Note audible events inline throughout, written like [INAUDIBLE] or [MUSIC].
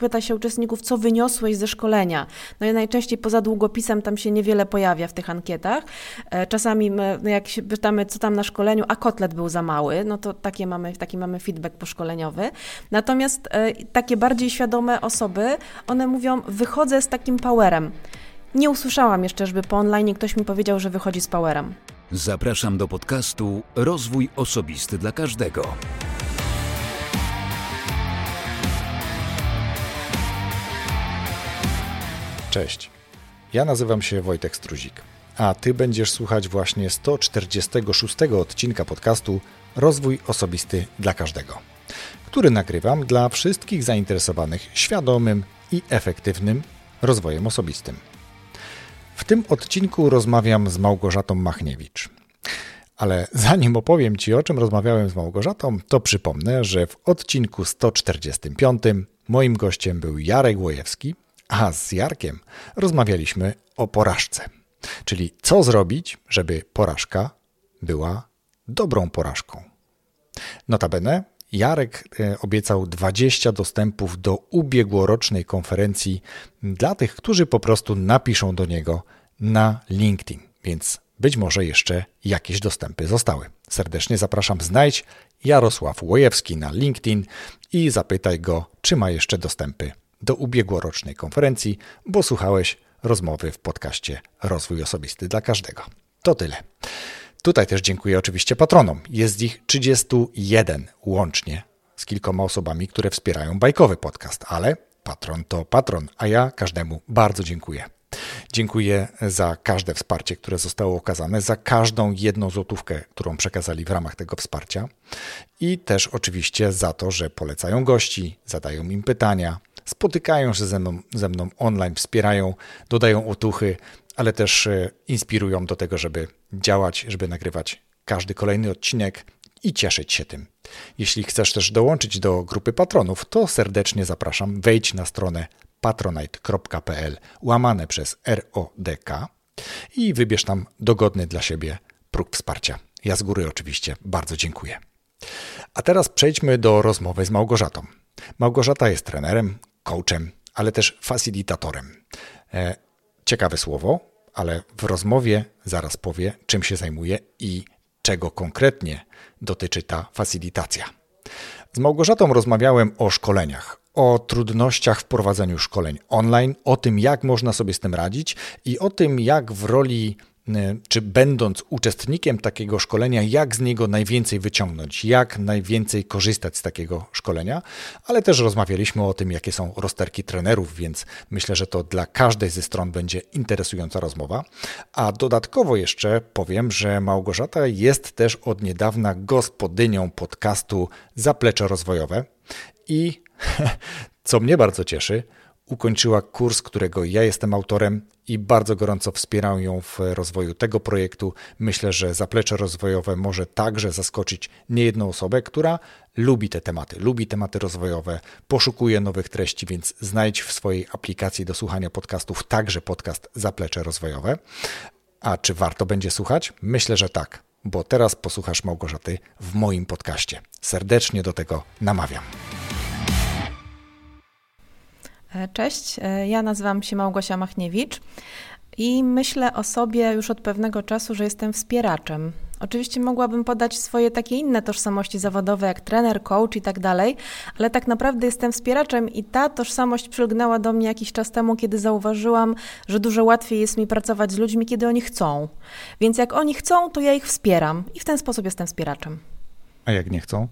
pyta się uczestników, co wyniosłeś ze szkolenia. No i najczęściej poza długopisem tam się niewiele pojawia w tych ankietach. E, czasami my, no jak się pytamy, co tam na szkoleniu, a kotlet był za mały, no to takie mamy, taki mamy feedback poszkoleniowy. Natomiast e, takie bardziej świadome osoby, one mówią, wychodzę z takim powerem. Nie usłyszałam jeszcze, żeby po online ktoś mi powiedział, że wychodzi z powerem. Zapraszam do podcastu Rozwój Osobisty dla Każdego. Cześć. Ja nazywam się Wojtek Struzik, a Ty będziesz słuchać właśnie 146 odcinka podcastu Rozwój Osobisty dla Każdego, który nagrywam dla wszystkich zainteresowanych świadomym i efektywnym rozwojem osobistym. W tym odcinku rozmawiam z Małgorzatą Machniewicz. Ale zanim opowiem Ci, o czym rozmawiałem z Małgorzatą, to przypomnę, że w odcinku 145 moim gościem był Jarek Łojewski, a z Jarkiem rozmawialiśmy o porażce. Czyli co zrobić, żeby porażka była dobrą porażką. Notabene Jarek e, obiecał 20 dostępów do ubiegłorocznej konferencji dla tych, którzy po prostu napiszą do niego na LinkedIn, więc być może jeszcze jakieś dostępy zostały. Serdecznie zapraszam, znajdź Jarosław Łojewski na LinkedIn i zapytaj go, czy ma jeszcze dostępy do ubiegłorocznej konferencji, bo słuchałeś rozmowy w podcaście Rozwój Osobisty dla Każdego. To tyle. Tutaj też dziękuję oczywiście patronom. Jest ich 31 łącznie z kilkoma osobami, które wspierają bajkowy podcast, ale patron to patron, a ja każdemu bardzo dziękuję. Dziękuję za każde wsparcie, które zostało okazane, za każdą jedną złotówkę, którą przekazali w ramach tego wsparcia i też oczywiście za to, że polecają gości, zadają im pytania, spotykają się ze mną, ze mną online, wspierają, dodają otuchy, ale też e, inspirują do tego, żeby działać, żeby nagrywać każdy kolejny odcinek i cieszyć się tym. Jeśli chcesz też dołączyć do grupy patronów, to serdecznie zapraszam. Wejdź na stronę patronite.pl łamane przez RODK i wybierz tam dogodny dla siebie próg wsparcia. Ja z góry oczywiście bardzo dziękuję. A teraz przejdźmy do rozmowy z Małgorzatą. Małgorzata jest trenerem, coachem, ale też facilitatorem. E, ciekawe słowo, ale w rozmowie zaraz powie, czym się zajmuje i czego konkretnie dotyczy ta facilitacja. Z Małgorzatą rozmawiałem o szkoleniach, o trudnościach w prowadzeniu szkoleń online, o tym, jak można sobie z tym radzić i o tym, jak w roli czy będąc uczestnikiem takiego szkolenia, jak z niego najwięcej wyciągnąć, jak najwięcej korzystać z takiego szkolenia, ale też rozmawialiśmy o tym, jakie są rozterki trenerów, więc myślę, że to dla każdej ze stron będzie interesująca rozmowa. A dodatkowo jeszcze powiem, że Małgorzata jest też od niedawna gospodynią podcastu Zaplecze Rozwojowe i [LAUGHS] co mnie bardzo cieszy, ukończyła kurs, którego ja jestem autorem i bardzo gorąco wspieram ją w rozwoju tego projektu. Myślę, że zaplecze rozwojowe może także zaskoczyć niejedną osobę, która lubi te tematy, lubi tematy rozwojowe, poszukuje nowych treści, więc znajdź w swojej aplikacji do słuchania podcastów także podcast Zaplecze Rozwojowe. A czy warto będzie słuchać? Myślę, że tak, bo teraz posłuchasz Małgorzaty w moim podcaście. Serdecznie do tego namawiam. E, cześć, e, ja nazywam się Małgosia Machniewicz i myślę o sobie już od pewnego czasu, że jestem wspieraczem. Oczywiście mogłabym podać swoje takie inne tożsamości zawodowe, jak trener, coach i tak dalej, ale tak naprawdę jestem wspieraczem i ta tożsamość przylgnęła do mnie jakiś czas temu, kiedy zauważyłam, że dużo łatwiej jest mi pracować z ludźmi, kiedy oni chcą. Więc jak oni chcą, to ja ich wspieram i w ten sposób jestem wspieraczem. A jak nie chcą?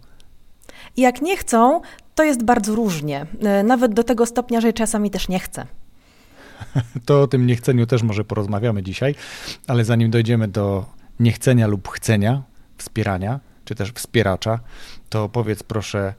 Jak nie chcą, to jest bardzo różnie. E, nawet do tego stopnia, że czasami też nie chcę. [LAUGHS] To o tym niechceniu też może porozmawiamy dzisiaj, ale zanim dojdziemy do niechcenia lub chcenia, wspierania, czy też wspieracza, to powiedz proszę,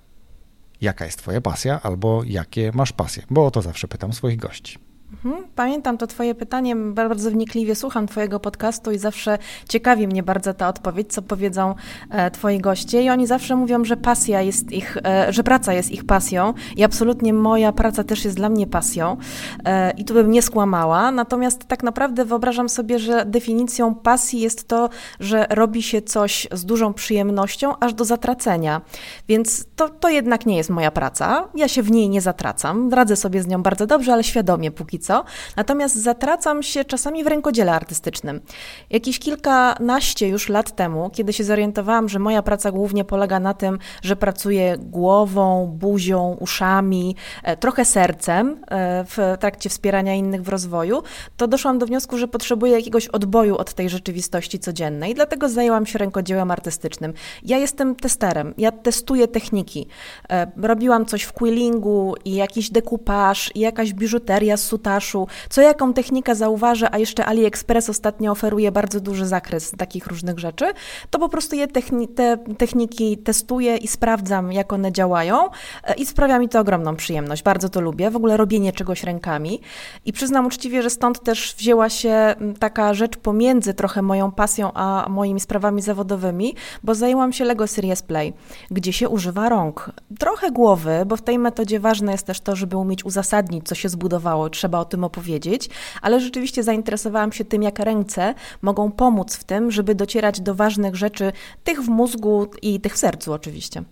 jaka jest Twoja pasja albo jakie masz pasje, bo o to zawsze pytam swoich gości. Mhm. Pamiętam to Twoje pytanie, bardzo wnikliwie słucham Twojego podcastu i zawsze ciekawi mnie bardzo ta odpowiedź, co powiedzą e, Twoi goście. I oni zawsze mówią, że pasja jest ich, e, że praca jest ich pasją i absolutnie moja praca też jest dla mnie pasją. E, I tu bym nie skłamała. Natomiast tak naprawdę wyobrażam sobie, że definicją pasji jest to, że robi się coś z dużą przyjemnością, aż do zatracenia. Więc to, to jednak nie jest moja praca. Ja się w niej nie zatracam. Radzę sobie z nią bardzo dobrze, ale świadomie póki co. Natomiast zatracam się czasami w rękodziele artystycznym. Jakieś kilkanaście już lat temu, kiedy się zorientowałam, że moja praca głównie polega na tym, że pracuję głową, buzią, uszami, e, trochę sercem e, w trakcie wspierania innych w rozwoju, to doszłam do wniosku, że potrzebuję jakiegoś odboju od tej rzeczywistości codziennej. Dlatego zajęłam się rękodziełem artystycznym. Ja jestem testerem, ja testuję techniki. E, robiłam coś w quillingu i jakiś dekupaż, i jakaś biżuteria z sutaszu, co jaką technikę zauważę, a jeszcze AliExpress ostatnio oferuje bardzo duży zakres takich różnych rzeczy, to po prostu je techni te techniki testuję i sprawdzam, jak one działają e, i sprawia mi to ogromną przyjemność. Bardzo to lubię, w ogóle robienie czegoś rękami i przyznam uczciwie, że stąd też wzięła się taka rzecz pomiędzy trochę moją pasją a moimi sprawami zawodowymi, bo zajęłam się Lego Series Play, gdzie się używa rąk. Trochę głowy, bo w tej metodzie ważne jest też to, żeby umieć uzasadnić, co się zbudowało, trzeba o tym opowiedzieć, ale rzeczywiście zainteresowałam się tym, jak ręce mogą pomóc w tym, żeby docierać do ważnych rzeczy, tych w mózgu i tych w sercu oczywiście.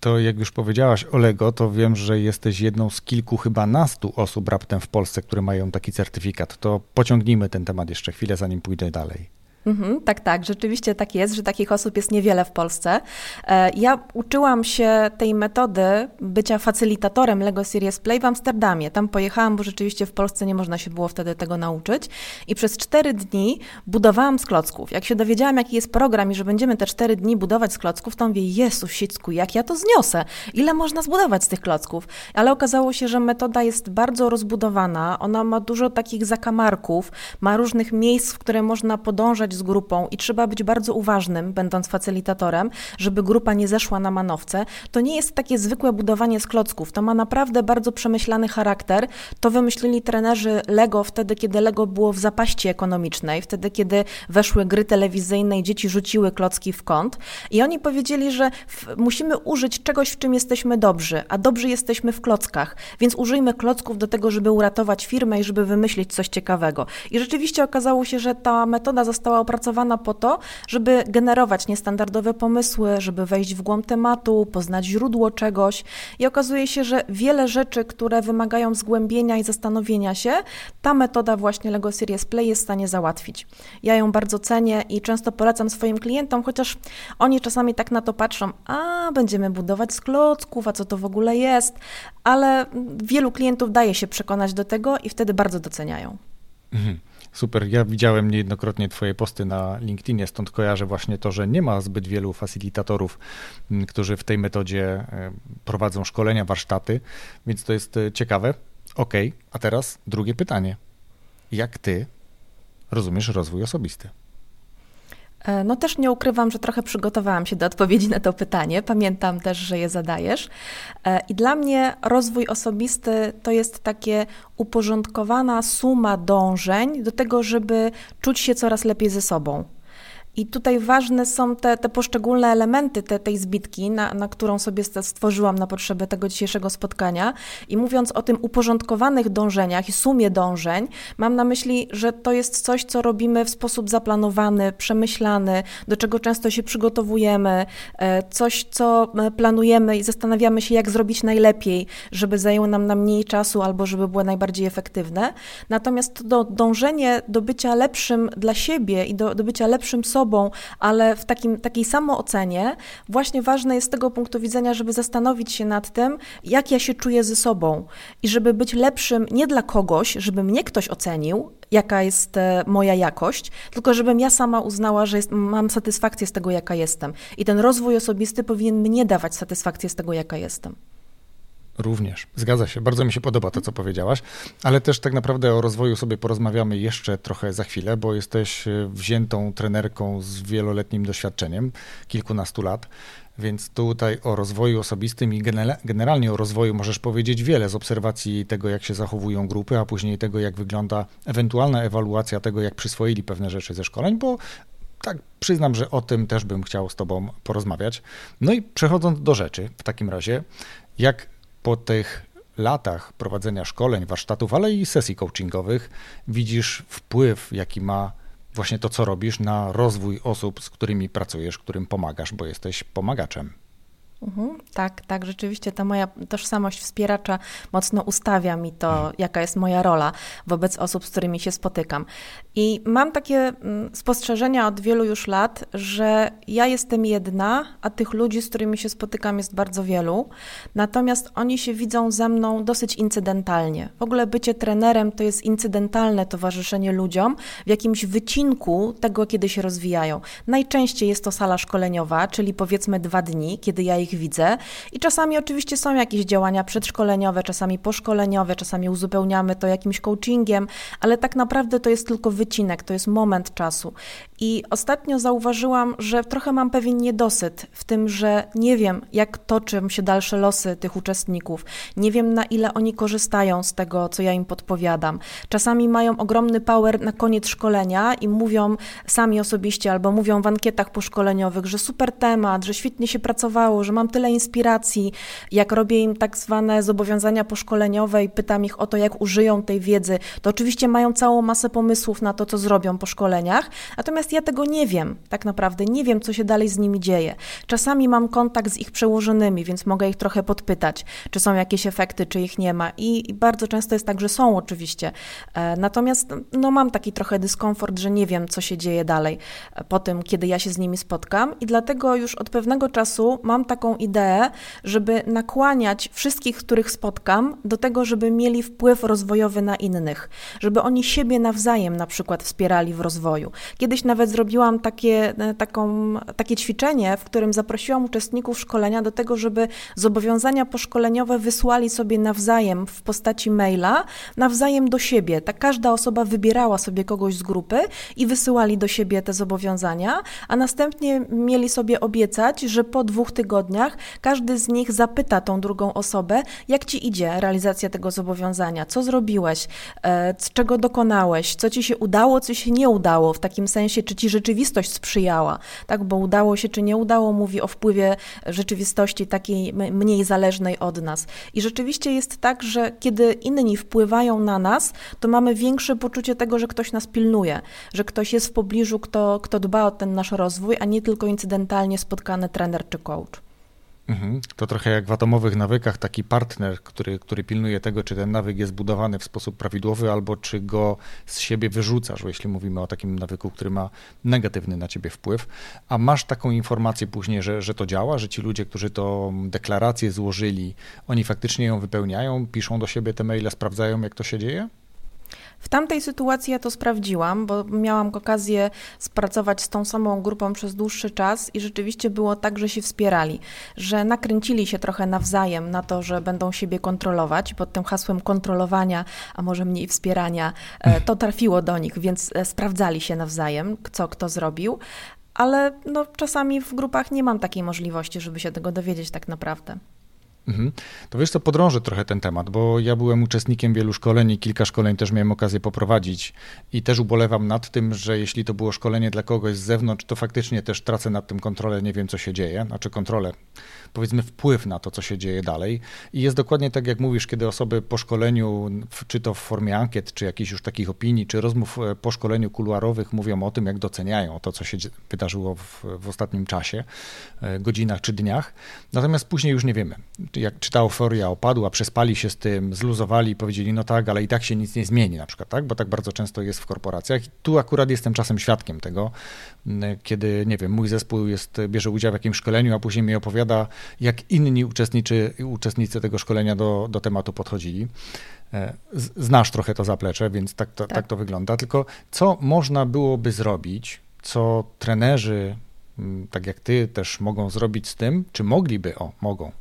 To jak już powiedziałaś o Lego, to wiem, że jesteś jedną z kilku chyba nastu osób raptem w Polsce, które mają taki certyfikat. To pociągnijmy ten temat jeszcze chwilę, zanim pójdę dalej. Mhm, tak, tak, rzeczywiście tak jest, że takich osób jest niewiele w Polsce. E, ja uczyłam się tej metody bycia facylitatorem Lego Series Play w Amsterdamie. Tam pojechałam, bo rzeczywiście w Polsce nie można się było wtedy tego nauczyć. I przez cztery dni budowałam z klocków. Jak się dowiedziałam, jaki jest program i że będziemy te cztery dni budować z klocków, to mówię, Jezu, Sicku, jak ja to zniosę? Ile można zbudować z tych klocków? Ale okazało się, że metoda jest bardzo rozbudowana, ona ma dużo takich zakamarków, ma różnych miejsc, w które można podążać z grupą i trzeba być bardzo uważnym, będąc facylitatorem, żeby grupa nie zeszła na manowce, to nie jest takie zwykłe budowanie z klocków. To ma naprawdę bardzo przemyślany charakter. To wymyślili trenerzy Lego wtedy, kiedy Lego było w zapaści ekonomicznej, wtedy, kiedy weszły gry telewizyjne i dzieci rzuciły klocki w kąt. I oni powiedzieli, że musimy użyć czegoś, w czym jesteśmy dobrzy, a dobrzy jesteśmy w klockach, więc użyjmy klocków do tego, żeby uratować firmę i żeby wymyślić coś ciekawego. I rzeczywiście okazało się, że ta metoda została opracowana po to, żeby generować niestandardowe pomysły, żeby wejść w głąb tematu, poznać źródło czegoś. I okazuje się, że wiele rzeczy, które wymagają zgłębienia i zastanowienia się, ta metoda właśnie Lego Series Play jest w stanie załatwić. Ja ją bardzo cenię i często polecam swoim klientom, chociaż oni czasami tak na to patrzą, a będziemy budować z klocków, a co to w ogóle jest, ale wielu klientów daje się przekonać do tego i wtedy bardzo doceniają. Mhm. Super. Ja widziałem niejednokrotnie Twoje posty na LinkedInie, stąd kojarzę właśnie to, że nie ma zbyt wielu facilitatorów, którzy w tej metodzie e, prowadzą szkolenia, warsztaty, więc to jest e, ciekawe. Ok, a teraz drugie pytanie. Jak Ty rozumiesz rozwój osobisty? E, no też nie ukrywam, że trochę przygotowałam się do odpowiedzi na to pytanie. Pamiętam też, że je zadajesz. E, I dla mnie rozwój osobisty to jest takie uporządkowana suma dążeń do tego, żeby czuć się coraz lepiej ze sobą. I tutaj ważne są te, te poszczególne elementy te, tej zbitki, na, na którą sobie stworzyłam na potrzeby tego dzisiejszego spotkania. I mówiąc o tym uporządkowanych dążeniach i sumie dążeń, mam na myśli, że to jest coś, co robimy w sposób zaplanowany, przemyślany, do czego często się przygotowujemy, e, coś, co e, planujemy i zastanawiamy się, jak zrobić najlepiej, żeby zajęło nam na mniej czasu albo żeby było najbardziej efektywne. Natomiast to dążenie do bycia lepszym dla siebie i do, do bycia lepszym sobą, sobą, ale w takim, takiej samoocenie właśnie ważne jest z tego punktu widzenia, żeby zastanowić się nad tym, jak ja się czuję ze sobą i żeby być lepszym nie dla kogoś, żeby mnie ktoś ocenił, jaka jest e, moja jakość, tylko żebym ja sama uznała, że jest, mam satysfakcję z tego, jaka jestem. I ten rozwój osobisty powinien mnie dawać satysfakcję z tego, jaka jestem. Również, zgadza się. Bardzo mi się podoba to, co powiedziałaś, ale też tak naprawdę o rozwoju sobie porozmawiamy jeszcze trochę za chwilę, bo jesteś e, wziętą trenerką z wieloletnim doświadczeniem, kilkunastu lat, więc tutaj o rozwoju osobistym i generalnie o rozwoju możesz powiedzieć wiele z obserwacji tego, jak się zachowują grupy, a później tego, jak wygląda ewentualna ewaluacja tego, jak przyswoili pewne rzeczy ze szkoleń, bo tak przyznam, że o tym też bym chciał z Tobą porozmawiać. No i przechodząc do rzeczy, w takim razie, jak po tych latach prowadzenia szkoleń, warsztatów, ale i sesji coachingowych widzisz wpływ, jaki ma właśnie to, co robisz na rozwój osób, z którymi pracujesz, którym pomagasz, bo jesteś pomagaczem. Mhm, tak, tak, rzeczywiście ta moja tożsamość wspieracza mocno ustawia mi to, mhm. jaka jest moja rola wobec osób, z którymi się spotykam. I mam takie mm, spostrzeżenia od wielu już lat, że ja jestem jedna, a tych ludzi, z którymi się spotykam, jest bardzo wielu. Natomiast oni się widzą ze mną dosyć incydentalnie. W ogóle bycie trenerem to jest incydentalne towarzyszenie ludziom w jakimś wycinku tego, kiedy się rozwijają. Najczęściej jest to sala szkoleniowa, czyli powiedzmy dwa dni, kiedy ja ich ich widzę. I czasami oczywiście są jakieś działania przedszkoleniowe, czasami poszkoleniowe, czasami uzupełniamy to jakimś coachingiem, ale tak naprawdę to jest tylko wycinek, to jest moment czasu. I ostatnio zauważyłam, że trochę mam pewien niedosyt w tym, że nie wiem, jak toczą się dalsze losy tych uczestników. Nie wiem, na ile oni korzystają z tego, co ja im podpowiadam. Czasami mają ogromny power na koniec szkolenia i mówią sami osobiście albo mówią w ankietach poszkoleniowych, że super temat, że świetnie się pracowało, że mam tyle inspiracji. Jak robię im tak zwane zobowiązania poszkoleniowe i pytam ich o to, jak użyją tej wiedzy, to oczywiście mają całą masę pomysłów na to, co zrobią po szkoleniach. Natomiast Natomiast ja tego nie wiem, tak naprawdę nie wiem, co się dalej z nimi dzieje. Czasami mam kontakt z ich przełożonymi, więc mogę ich trochę podpytać, czy są jakieś efekty, czy ich nie ma. I, i bardzo często jest tak, że są oczywiście. E, natomiast no, mam taki trochę dyskomfort, że nie wiem, co się dzieje dalej e, po tym, kiedy ja się z nimi spotkam. I dlatego już od pewnego czasu mam taką ideę, żeby nakłaniać wszystkich, których spotkam, do tego, żeby mieli wpływ rozwojowy na innych, żeby oni siebie nawzajem na przykład wspierali w rozwoju. Kiedyś nawet nawet zrobiłam takie, e, taką, takie ćwiczenie, w którym zaprosiłam uczestników szkolenia do tego, żeby zobowiązania poszkoleniowe wysłali sobie nawzajem w postaci maila, nawzajem do siebie. Tak każda osoba wybierała sobie kogoś z grupy i wysyłali do siebie te zobowiązania, a następnie mieli sobie obiecać, że po dwóch tygodniach każdy z nich zapyta tą drugą osobę, jak ci idzie realizacja tego zobowiązania, co zrobiłeś, e, czego dokonałeś, co ci się udało, co się nie udało, w takim sensie, czy ci rzeczywistość sprzyjała, tak, bo udało się czy nie udało, mówi o wpływie rzeczywistości takiej mniej zależnej od nas. I rzeczywiście jest tak, że kiedy inni wpływają na nas, to mamy większe poczucie tego, że ktoś nas pilnuje, że ktoś jest w pobliżu, kto, kto dba o ten nasz rozwój, a nie tylko incydentalnie spotkany trener czy coach. Mhm. To trochę jak w atomowych nawykach, taki partner, który, który pilnuje tego, czy ten nawyk jest budowany w sposób prawidłowy, albo czy go z siebie wyrzucasz, jeśli mówimy o takim nawyku, który ma negatywny na ciebie wpływ. A masz taką informację później, że, że to działa, że ci ludzie, którzy to deklarację złożyli, oni faktycznie ją wypełniają, piszą do siebie te maile, sprawdzają, jak to się dzieje? W tamtej sytuacji ja to sprawdziłam, bo miałam okazję spracować z tą samą grupą przez dłuższy czas i rzeczywiście było tak, że się wspierali, że nakręcili się trochę nawzajem na to, że będą siebie kontrolować. Pod tym hasłem kontrolowania, a może mniej wspierania, e, to trafiło do nich, więc e, sprawdzali się nawzajem, co kto zrobił. Ale no, czasami w grupach nie mam takiej możliwości, żeby się tego dowiedzieć tak naprawdę. Mhm. To wiesz co, podrążę trochę ten temat, bo ja byłem uczestnikiem wielu szkoleń i kilka szkoleń też miałem okazję poprowadzić i też ubolewam nad tym, że jeśli to było szkolenie dla kogoś z zewnątrz, to faktycznie też tracę nad tym kontrolę, nie wiem co się dzieje, znaczy kontrolę powiedzmy wpływ na to, co się dzieje dalej. I jest dokładnie tak, jak mówisz, kiedy osoby po szkoleniu, czy to w formie ankiet, czy jakichś już takich opinii, czy rozmów e, po szkoleniu kuluarowych mówią o tym, jak doceniają to, co się wydarzyło w, w ostatnim czasie, e, godzinach czy dniach. Natomiast później już nie wiemy, jak, czy ta euforia opadła, przespali się z tym, zluzowali, powiedzieli, no tak, ale i tak się nic nie zmieni na przykład, tak? Bo tak bardzo często jest w korporacjach. I tu akurat jestem czasem świadkiem tego, kiedy, nie wiem, mój zespół jest, bierze udział w jakimś szkoleniu, a później mi opowiada, jak inni uczestniczy, uczestnicy tego szkolenia do, do tematu podchodzili. E, znasz trochę to zaplecze, więc tak to, tak. tak to wygląda. Tylko co można byłoby zrobić, co trenerzy, tak jak ty, też mogą zrobić z tym, czy mogliby, o, mogą,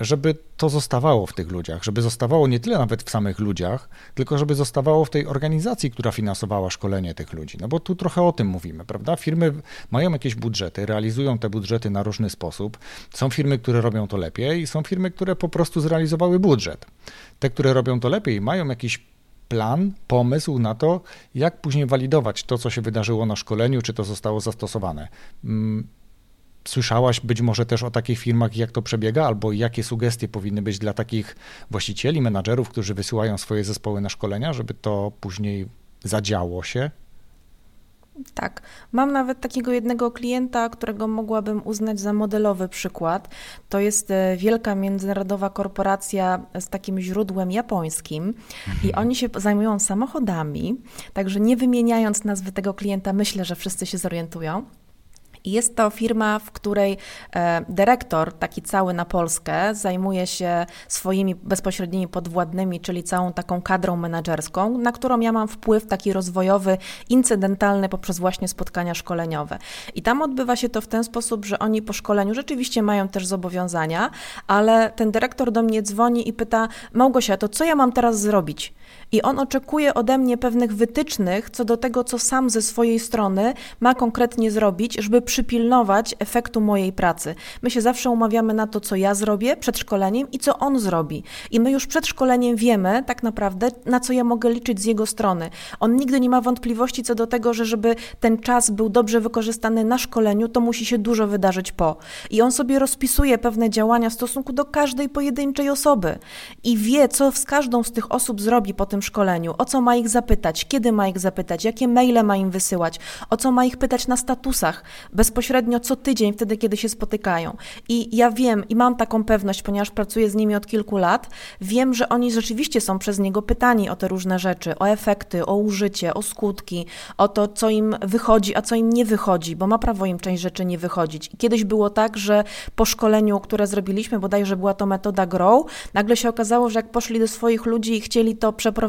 żeby to zostawało w tych ludziach, żeby zostawało nie tyle nawet w samych ludziach, tylko żeby zostawało w tej organizacji, która finansowała szkolenie tych ludzi. No bo tu trochę o tym mówimy, prawda? Firmy mają jakieś budżety, realizują te budżety na różny sposób. Są firmy, które robią to lepiej, są firmy, które po prostu zrealizowały budżet. Te, które robią to lepiej, mają jakiś plan, pomysł na to, jak później walidować to, co się wydarzyło na szkoleniu, czy to zostało zastosowane. Słyszałaś być może też o takich firmach, jak to przebiega, albo jakie sugestie powinny być dla takich właścicieli, menadżerów, którzy wysyłają swoje zespoły na szkolenia, żeby to później zadziało się? Tak. Mam nawet takiego jednego klienta, którego mogłabym uznać za modelowy przykład. To jest e, wielka międzynarodowa korporacja z takim źródłem japońskim i mhm. oni się zajmują samochodami, także nie wymieniając nazwy tego klienta, myślę, że wszyscy się zorientują. Jest to firma, w której e, dyrektor, taki cały na Polskę, zajmuje się swoimi bezpośrednimi podwładnymi, czyli całą taką kadrą menedżerską, na którą ja mam wpływ taki rozwojowy, incydentalny poprzez właśnie spotkania szkoleniowe. I tam odbywa się to w ten sposób, że oni po szkoleniu rzeczywiście mają też zobowiązania, ale ten dyrektor do mnie dzwoni i pyta: Małgosia, to co ja mam teraz zrobić? I on oczekuje ode mnie pewnych wytycznych co do tego, co sam ze swojej strony ma konkretnie zrobić, żeby przypilnować efektu mojej pracy. My się zawsze umawiamy na to, co ja zrobię przed szkoleniem i co on zrobi. I my już przed szkoleniem wiemy tak naprawdę, na co ja mogę liczyć z jego strony. On nigdy nie ma wątpliwości co do tego, że żeby ten czas był dobrze wykorzystany na szkoleniu, to musi się dużo wydarzyć po. I on sobie rozpisuje pewne działania w stosunku do każdej pojedynczej osoby i wie, co z każdą z tych osób zrobi po tym szkoleniu, o co ma ich zapytać, kiedy ma ich zapytać, jakie maile ma im wysyłać, o co ma ich pytać na statusach, bezpośrednio co tydzień, wtedy, kiedy się spotykają. I ja wiem i mam taką pewność, ponieważ pracuję z nimi od kilku lat, wiem, że oni rzeczywiście są przez niego pytani o te różne rzeczy, o efekty, o użycie, o skutki, o to, co im wychodzi, a co im nie wychodzi, bo ma prawo im część rzeczy nie wychodzić. I kiedyś było tak, że po szkoleniu, które zrobiliśmy, bodajże była to metoda Grow, nagle się okazało, że jak poszli do swoich ludzi i chcieli to przeprowadzić,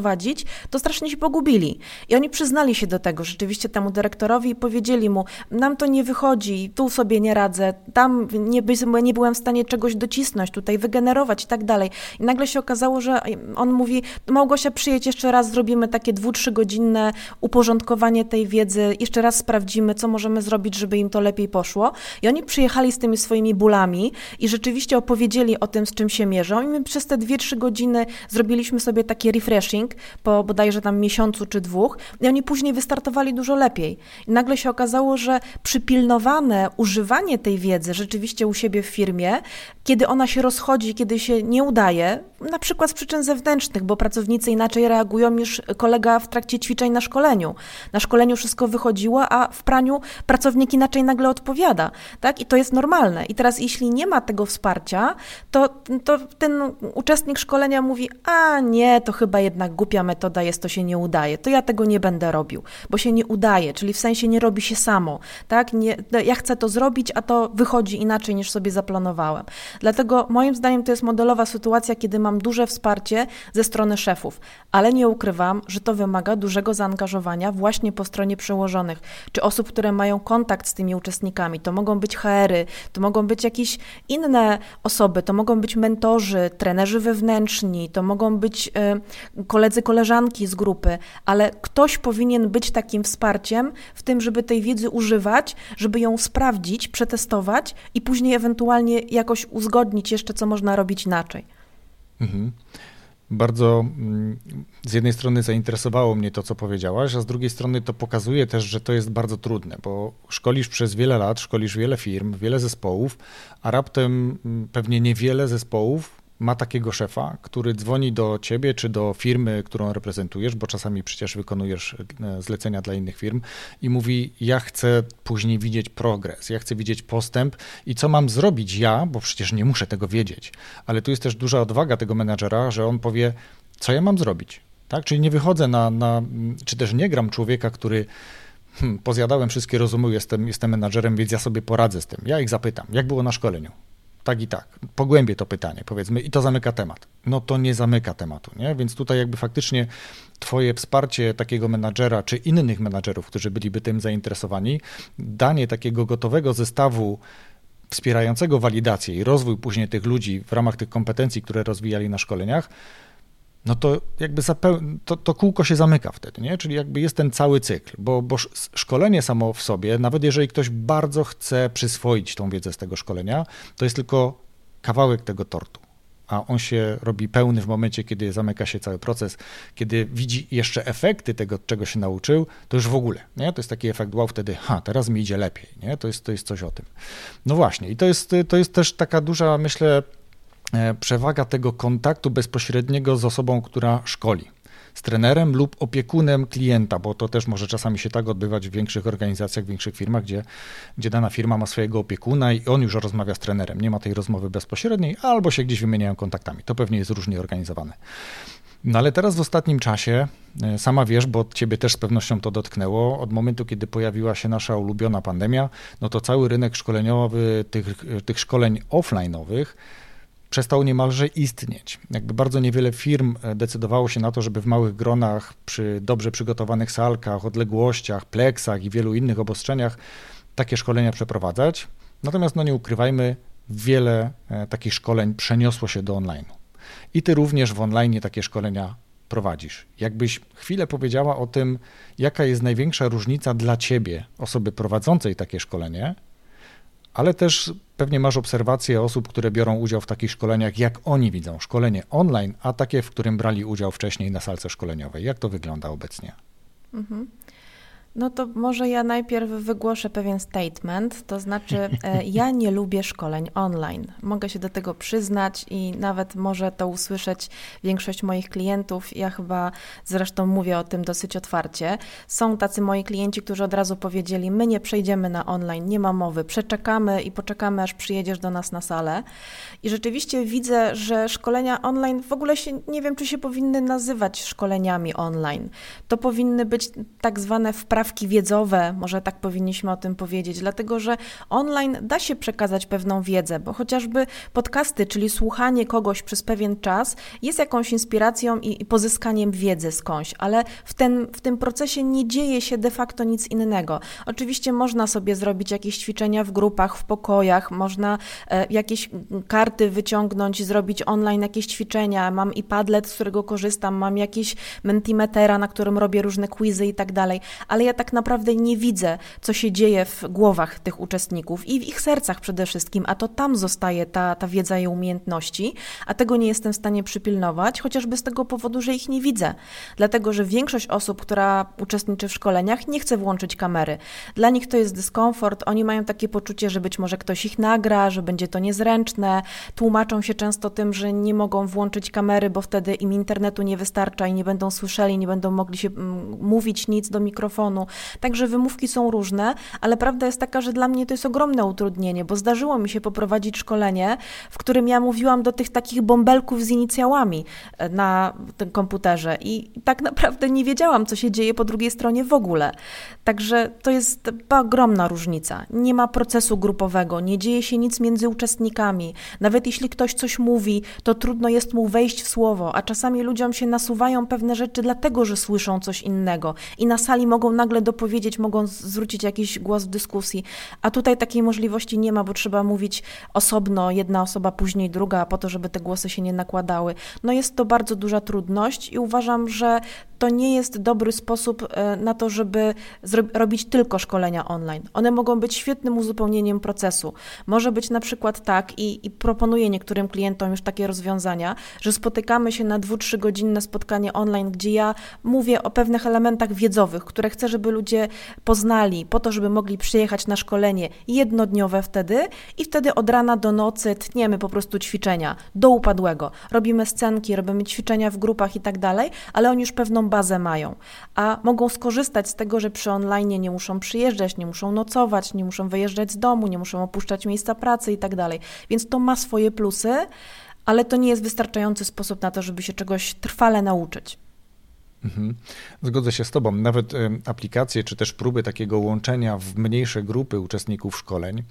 to strasznie się pogubili. I oni przyznali się do tego rzeczywiście temu dyrektorowi i powiedzieli mu, nam to nie wychodzi, wychodzi, tu sobie nie radzę, tam nie, nie byłem w stanie czegoś docisnąć, tutaj wygenerować i tak dalej. I nagle się okazało, że on mówi, Małgosia, przyjedź jeszcze raz, zrobimy takie dwu, trzygodzinne uporządkowanie tej wiedzy, jeszcze raz sprawdzimy, co możemy zrobić, żeby im to lepiej poszło. I oni przyjechali z tymi swoimi bólami i rzeczywiście opowiedzieli o tym, z czym się mierzą. I my przez te dwie, trzy godziny zrobiliśmy sobie taki refreshing po bodajże tam miesiącu czy dwóch i oni później wystartowali dużo lepiej. I nagle się okazało, że przypilnowali używanie tej wiedzy rzeczywiście u siebie w firmie, kiedy ona się rozchodzi, kiedy się nie udaje, na przykład z przyczyn zewnętrznych, bo pracownicy inaczej reagują niż kolega w trakcie ćwiczeń na szkoleniu. Na szkoleniu wszystko wychodziło, a w praniu pracownik inaczej nagle odpowiada, tak? I to jest normalne. I teraz jeśli nie ma tego wsparcia, to, to ten uczestnik szkolenia mówi, a nie, to chyba jednak głupia metoda jest, to się nie udaje, to ja tego nie będę robił, bo się nie udaje, czyli w sensie nie robi się samo, tak? Nie, no, ja chcę to zrobić, a to wychodzi inaczej niż sobie zaplanowałem. Dlatego moim zdaniem to jest modelowa sytuacja, kiedy mam duże wsparcie ze strony szefów, ale nie ukrywam, że to wymaga dużego zaangażowania właśnie po stronie przełożonych, czy osób, które mają kontakt z tymi uczestnikami. To mogą być HR-y, to mogą być jakieś inne osoby, to mogą być mentorzy, trenerzy wewnętrzni, to mogą być y, koledzy, koleżanki z grupy, ale ktoś powinien być takim wsparciem w tym, żeby tej wiedzy używać, żeby żeby ją sprawdzić, przetestować i później ewentualnie jakoś uzgodnić jeszcze, co można robić inaczej. Mhm. Bardzo mm, z jednej strony zainteresowało mnie to, co powiedziałaś, a z drugiej strony to pokazuje też, że to jest bardzo trudne, bo szkolisz przez wiele lat, szkolisz wiele firm, wiele zespołów, a raptem mm, pewnie niewiele zespołów ma takiego szefa, który dzwoni do ciebie czy do firmy, którą reprezentujesz, bo czasami przecież wykonujesz e, zlecenia dla innych firm i mówi: Ja chcę później widzieć progres, ja chcę widzieć postęp i co mam zrobić ja, bo przecież nie muszę tego wiedzieć. Ale tu jest też duża odwaga tego menadżera, że on powie: Co ja mam zrobić? Tak? Czyli nie wychodzę na, na czy też nie gram człowieka, który hmm, pozjadałem wszystkie rozumy, jestem, jestem menadżerem, więc ja sobie poradzę z tym. Ja ich zapytam, jak było na szkoleniu? Tak i tak. Pogłębię to pytanie, powiedzmy, i to zamyka temat. No to nie zamyka tematu, nie? Więc tutaj jakby faktycznie twoje wsparcie takiego menadżera, czy innych menadżerów, którzy byliby tym zainteresowani, danie takiego gotowego zestawu wspierającego walidację i rozwój później tych ludzi w ramach tych kompetencji, które rozwijali na szkoleniach, no to jakby to, to kółko się zamyka wtedy, nie? Czyli jakby jest ten cały cykl, bo, bo szkolenie samo w sobie, nawet jeżeli ktoś bardzo chce przyswoić tą wiedzę z tego szkolenia, to jest tylko kawałek tego tortu a on się robi pełny w momencie, kiedy zamyka się cały proces, kiedy widzi jeszcze efekty tego, czego się nauczył, to już w ogóle, nie? To jest taki efekt wow, wtedy, ha, teraz mi idzie lepiej, nie? To jest, to jest coś o tym. No właśnie i to jest, to jest też taka duża, myślę, przewaga tego kontaktu bezpośredniego z osobą, która szkoli z trenerem lub opiekunem klienta, bo to też może czasami się tak odbywać w większych organizacjach, w większych firmach, gdzie, gdzie dana firma ma swojego opiekuna i on już rozmawia z trenerem. Nie ma tej rozmowy bezpośredniej, albo się gdzieś wymieniają kontaktami. To pewnie jest różnie organizowane. No ale teraz w ostatnim czasie, e, sama wiesz, bo ciebie też z pewnością to dotknęło, od momentu, kiedy pojawiła się nasza ulubiona pandemia, no to cały rynek szkoleniowy tych, tych szkoleń offline'owych przestał niemalże istnieć. Jakby bardzo niewiele firm e, decydowało się na to, żeby w małych gronach, przy dobrze przygotowanych salkach, odległościach, pleksach i wielu innych obostrzeniach takie szkolenia przeprowadzać. Natomiast, no nie ukrywajmy, wiele e, takich szkoleń przeniosło się do online. I ty również w online takie szkolenia prowadzisz. Jakbyś chwilę powiedziała o tym, jaka jest największa różnica dla ciebie, osoby prowadzącej takie szkolenie, ale też pewnie masz obserwacje osób, które biorą udział w takich szkoleniach, jak oni widzą szkolenie online, a takie, w którym brali udział wcześniej na salce szkoleniowej. Jak to wygląda obecnie? Mhm. No to może ja najpierw wygłoszę pewien statement, to znaczy e, [LAUGHS] ja nie lubię szkoleń online. Mogę się do tego przyznać i nawet może to usłyszeć większość moich klientów. Ja chyba zresztą mówię o tym dosyć otwarcie. Są tacy moi klienci, którzy od razu powiedzieli: My nie przejdziemy na online, nie ma mowy, przeczekamy i poczekamy, aż przyjedziesz do nas na salę. I rzeczywiście widzę, że szkolenia online w ogóle się nie wiem, czy się powinny nazywać szkoleniami online. To powinny być tak zwane wprawdzie wprawki wiedzowe, może tak powinniśmy o tym powiedzieć, dlatego że online da się przekazać pewną wiedzę, bo chociażby podcasty, czyli słuchanie kogoś przez pewien czas jest jakąś inspiracją i, i pozyskaniem wiedzy skądś, ale w, ten, w tym procesie nie dzieje się de facto nic innego. Oczywiście można sobie zrobić jakieś ćwiczenia w grupach, w pokojach, można e, jakieś karty wyciągnąć, zrobić online jakieś ćwiczenia. Mam i Padlet, z którego korzystam, mam jakieś Mentimetera, na którym robię różne quizy i tak dalej, ale ja tak naprawdę nie widzę, co się dzieje w głowach tych uczestników i w ich sercach przede wszystkim, a to tam zostaje ta, ta wiedza i umiejętności, a tego nie jestem w stanie przypilnować, chociażby z tego powodu, że ich nie widzę. Dlatego, że większość osób, która uczestniczy w szkoleniach, nie chce włączyć kamery. Dla nich to jest dyskomfort, oni mają takie poczucie, że być może ktoś ich nagra, że będzie to niezręczne, tłumaczą się często tym, że nie mogą włączyć kamery, bo wtedy im internetu nie wystarcza i nie będą słyszeli, nie będą mogli się mm, mówić nic do mikrofonu. Także wymówki są różne, ale prawda jest taka, że dla mnie to jest ogromne utrudnienie, bo zdarzyło mi się poprowadzić szkolenie, w którym ja mówiłam do tych takich bąbelków z inicjałami e, na tym komputerze i tak naprawdę nie wiedziałam, co się dzieje po drugiej stronie w ogóle. Także to jest ogromna różnica. Nie ma procesu grupowego, nie dzieje się nic między uczestnikami. Nawet jeśli ktoś coś mówi, to trudno jest mu wejść w słowo, a czasami ludziom się nasuwają pewne rzeczy dlatego, że słyszą coś innego i na sali mogą nagle dopowiedzieć, mogą zwrócić jakiś głos w dyskusji, a tutaj takiej możliwości nie ma, bo trzeba mówić osobno, jedna osoba, później druga, po to, żeby te głosy się nie nakładały. No jest to bardzo duża trudność i uważam, że to nie jest dobry sposób e, na to, żeby robić tylko szkolenia online. One mogą być świetnym uzupełnieniem procesu. Może być na przykład tak, i, i proponuję niektórym klientom już takie rozwiązania, że spotykamy się na dwu, godzinne spotkanie online, gdzie ja mówię o pewnych elementach wiedzowych, które chcę, żeby ludzie poznali, po to, żeby mogli przyjechać na szkolenie jednodniowe wtedy i wtedy od rana do nocy tniemy po prostu ćwiczenia do upadłego. Robimy scenki, robimy ćwiczenia w grupach i tak dalej, ale oni już pewną bazę mają, a mogą skorzystać z tego, że przy online nie muszą przyjeżdżać, nie muszą nocować, nie muszą wyjeżdżać z domu, nie muszą opuszczać miejsca pracy i tak dalej. Więc to ma swoje plusy, ale to nie jest wystarczający sposób na to, żeby się czegoś trwale nauczyć. Mhm. Zgodzę się z Tobą. Nawet aplikacje, czy też próby takiego łączenia w mniejsze grupy uczestników szkoleń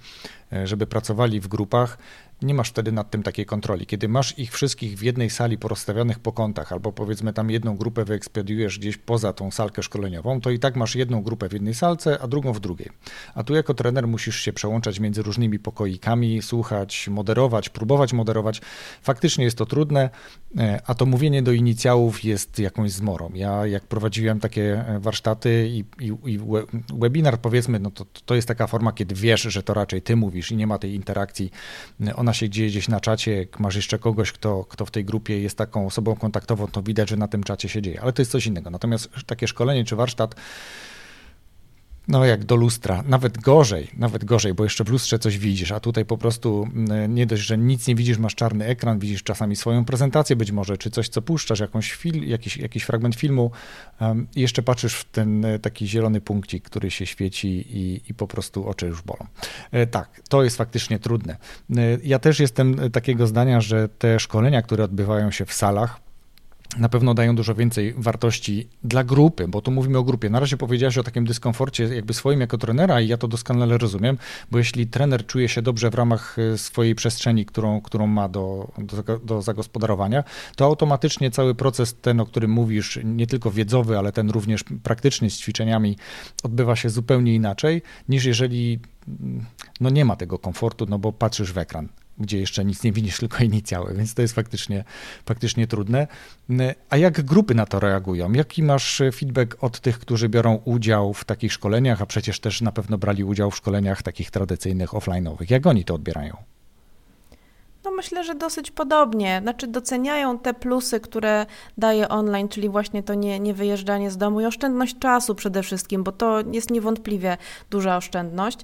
żeby pracowali w grupach, nie masz wtedy nad tym takiej kontroli. Kiedy masz ich wszystkich w jednej sali porozstawionych po kątach, albo powiedzmy tam jedną grupę wyekspediujesz gdzieś poza tą salkę szkoleniową, to i tak masz jedną grupę w jednej salce, a drugą w drugiej. A tu jako trener musisz się przełączać między różnymi pokoikami, słuchać, moderować, próbować moderować. Faktycznie jest to trudne, e, a to mówienie do inicjałów jest jakąś zmorą. Ja jak prowadziłem takie e, warsztaty i, i, i webinar powiedzmy, no to, to jest taka forma, kiedy wiesz, że to raczej ty mówisz i nie ma tej interakcji. Ona ona się dzieje gdzieś na czacie, jak masz jeszcze kogoś, kto, kto w tej grupie jest taką osobą kontaktową, to widać, że na tym czacie się dzieje, ale to jest coś innego. Natomiast takie szkolenie czy warsztat no jak do lustra, nawet gorzej, nawet gorzej, bo jeszcze w lustrze coś widzisz, a tutaj po prostu mm, nie dość, że nic nie widzisz, masz czarny ekran, widzisz czasami swoją prezentację być może, czy coś, co puszczasz, jakąś fil, jakiś, jakiś fragment filmu um, jeszcze patrzysz w ten e, taki zielony punkcik, który się świeci i, i po prostu oczy już bolą. E, tak, to jest faktycznie trudne. E, ja też jestem takiego zdania, że te szkolenia, które odbywają się w salach, na pewno dają dużo więcej wartości dla grupy, bo tu mówimy o grupie. Na razie powiedziałeś o takim dyskomforcie jakby swoim jako trenera i ja to doskonale rozumiem, bo jeśli trener czuje się dobrze w ramach e, swojej przestrzeni, którą, którą ma do, do, do zagospodarowania, to automatycznie cały proces ten, o którym mówisz, nie tylko wiedzowy, ale ten również praktyczny z ćwiczeniami odbywa się zupełnie inaczej, niż jeżeli mm, no nie ma tego komfortu, no bo patrzysz w ekran gdzie jeszcze nic nie widzisz, [LAUGHS] tylko inicjały, więc to jest faktycznie, faktycznie trudne. A jak grupy na to reagują? Jaki masz feedback od tych, którzy biorą udział w takich szkoleniach, a przecież też na pewno brali udział w szkoleniach takich tradycyjnych, offline'owych? Jak oni to odbierają? No myślę, że dosyć podobnie. Znaczy doceniają te plusy, które daje online, czyli właśnie to nie, nie wyjeżdżanie z domu i oszczędność czasu przede wszystkim, bo to jest niewątpliwie duża oszczędność.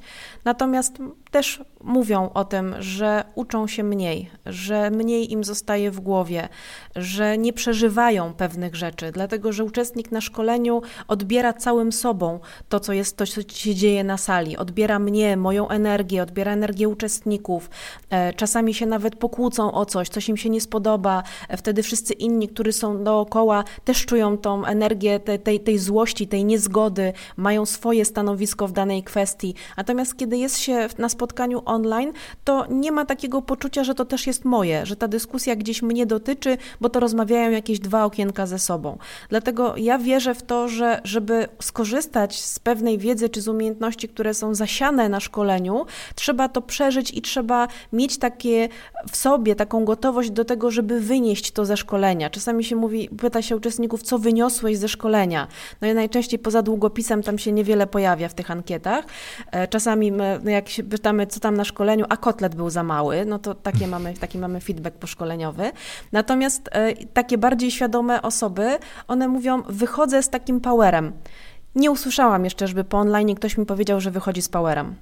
Natomiast też mówią o tym, że uczą się mniej, że mniej im zostaje w głowie, że nie przeżywają pewnych rzeczy, dlatego że uczestnik na szkoleniu odbiera całym sobą to, co jest, to, co się dzieje na sali. Odbiera mnie, moją energię, odbiera energię uczestników. E, czasami się nawet pokłócą o coś, coś im się nie spodoba. E, wtedy wszyscy inni, którzy są dookoła, też czują tą energię tej, tej, tej złości, tej niezgody, mają swoje stanowisko w danej kwestii. Natomiast kiedy jest się na spotkaniu, spotkaniu online, to nie ma takiego poczucia, że to też jest moje, że ta dyskusja gdzieś mnie dotyczy, bo to rozmawiają jakieś dwa okienka ze sobą. Dlatego ja wierzę w to, że żeby skorzystać z pewnej wiedzy czy z umiejętności, które są zasiane na szkoleniu, trzeba to przeżyć i trzeba mieć takie w sobie taką gotowość do tego, żeby wynieść to ze szkolenia. Czasami się mówi, pyta się uczestników, co wyniosłeś ze szkolenia. No i najczęściej poza długopisem tam się niewiele pojawia w tych ankietach. E, czasami no jak się pytamy, pytamy, co tam na szkoleniu, a kotlet był za mały, no to takie mamy, taki mamy feedback poszkoleniowy. Natomiast e, takie bardziej świadome osoby, one mówią, wychodzę z takim powerem. Nie usłyszałam jeszcze, żeby po online ktoś mi powiedział, że wychodzi z powerem,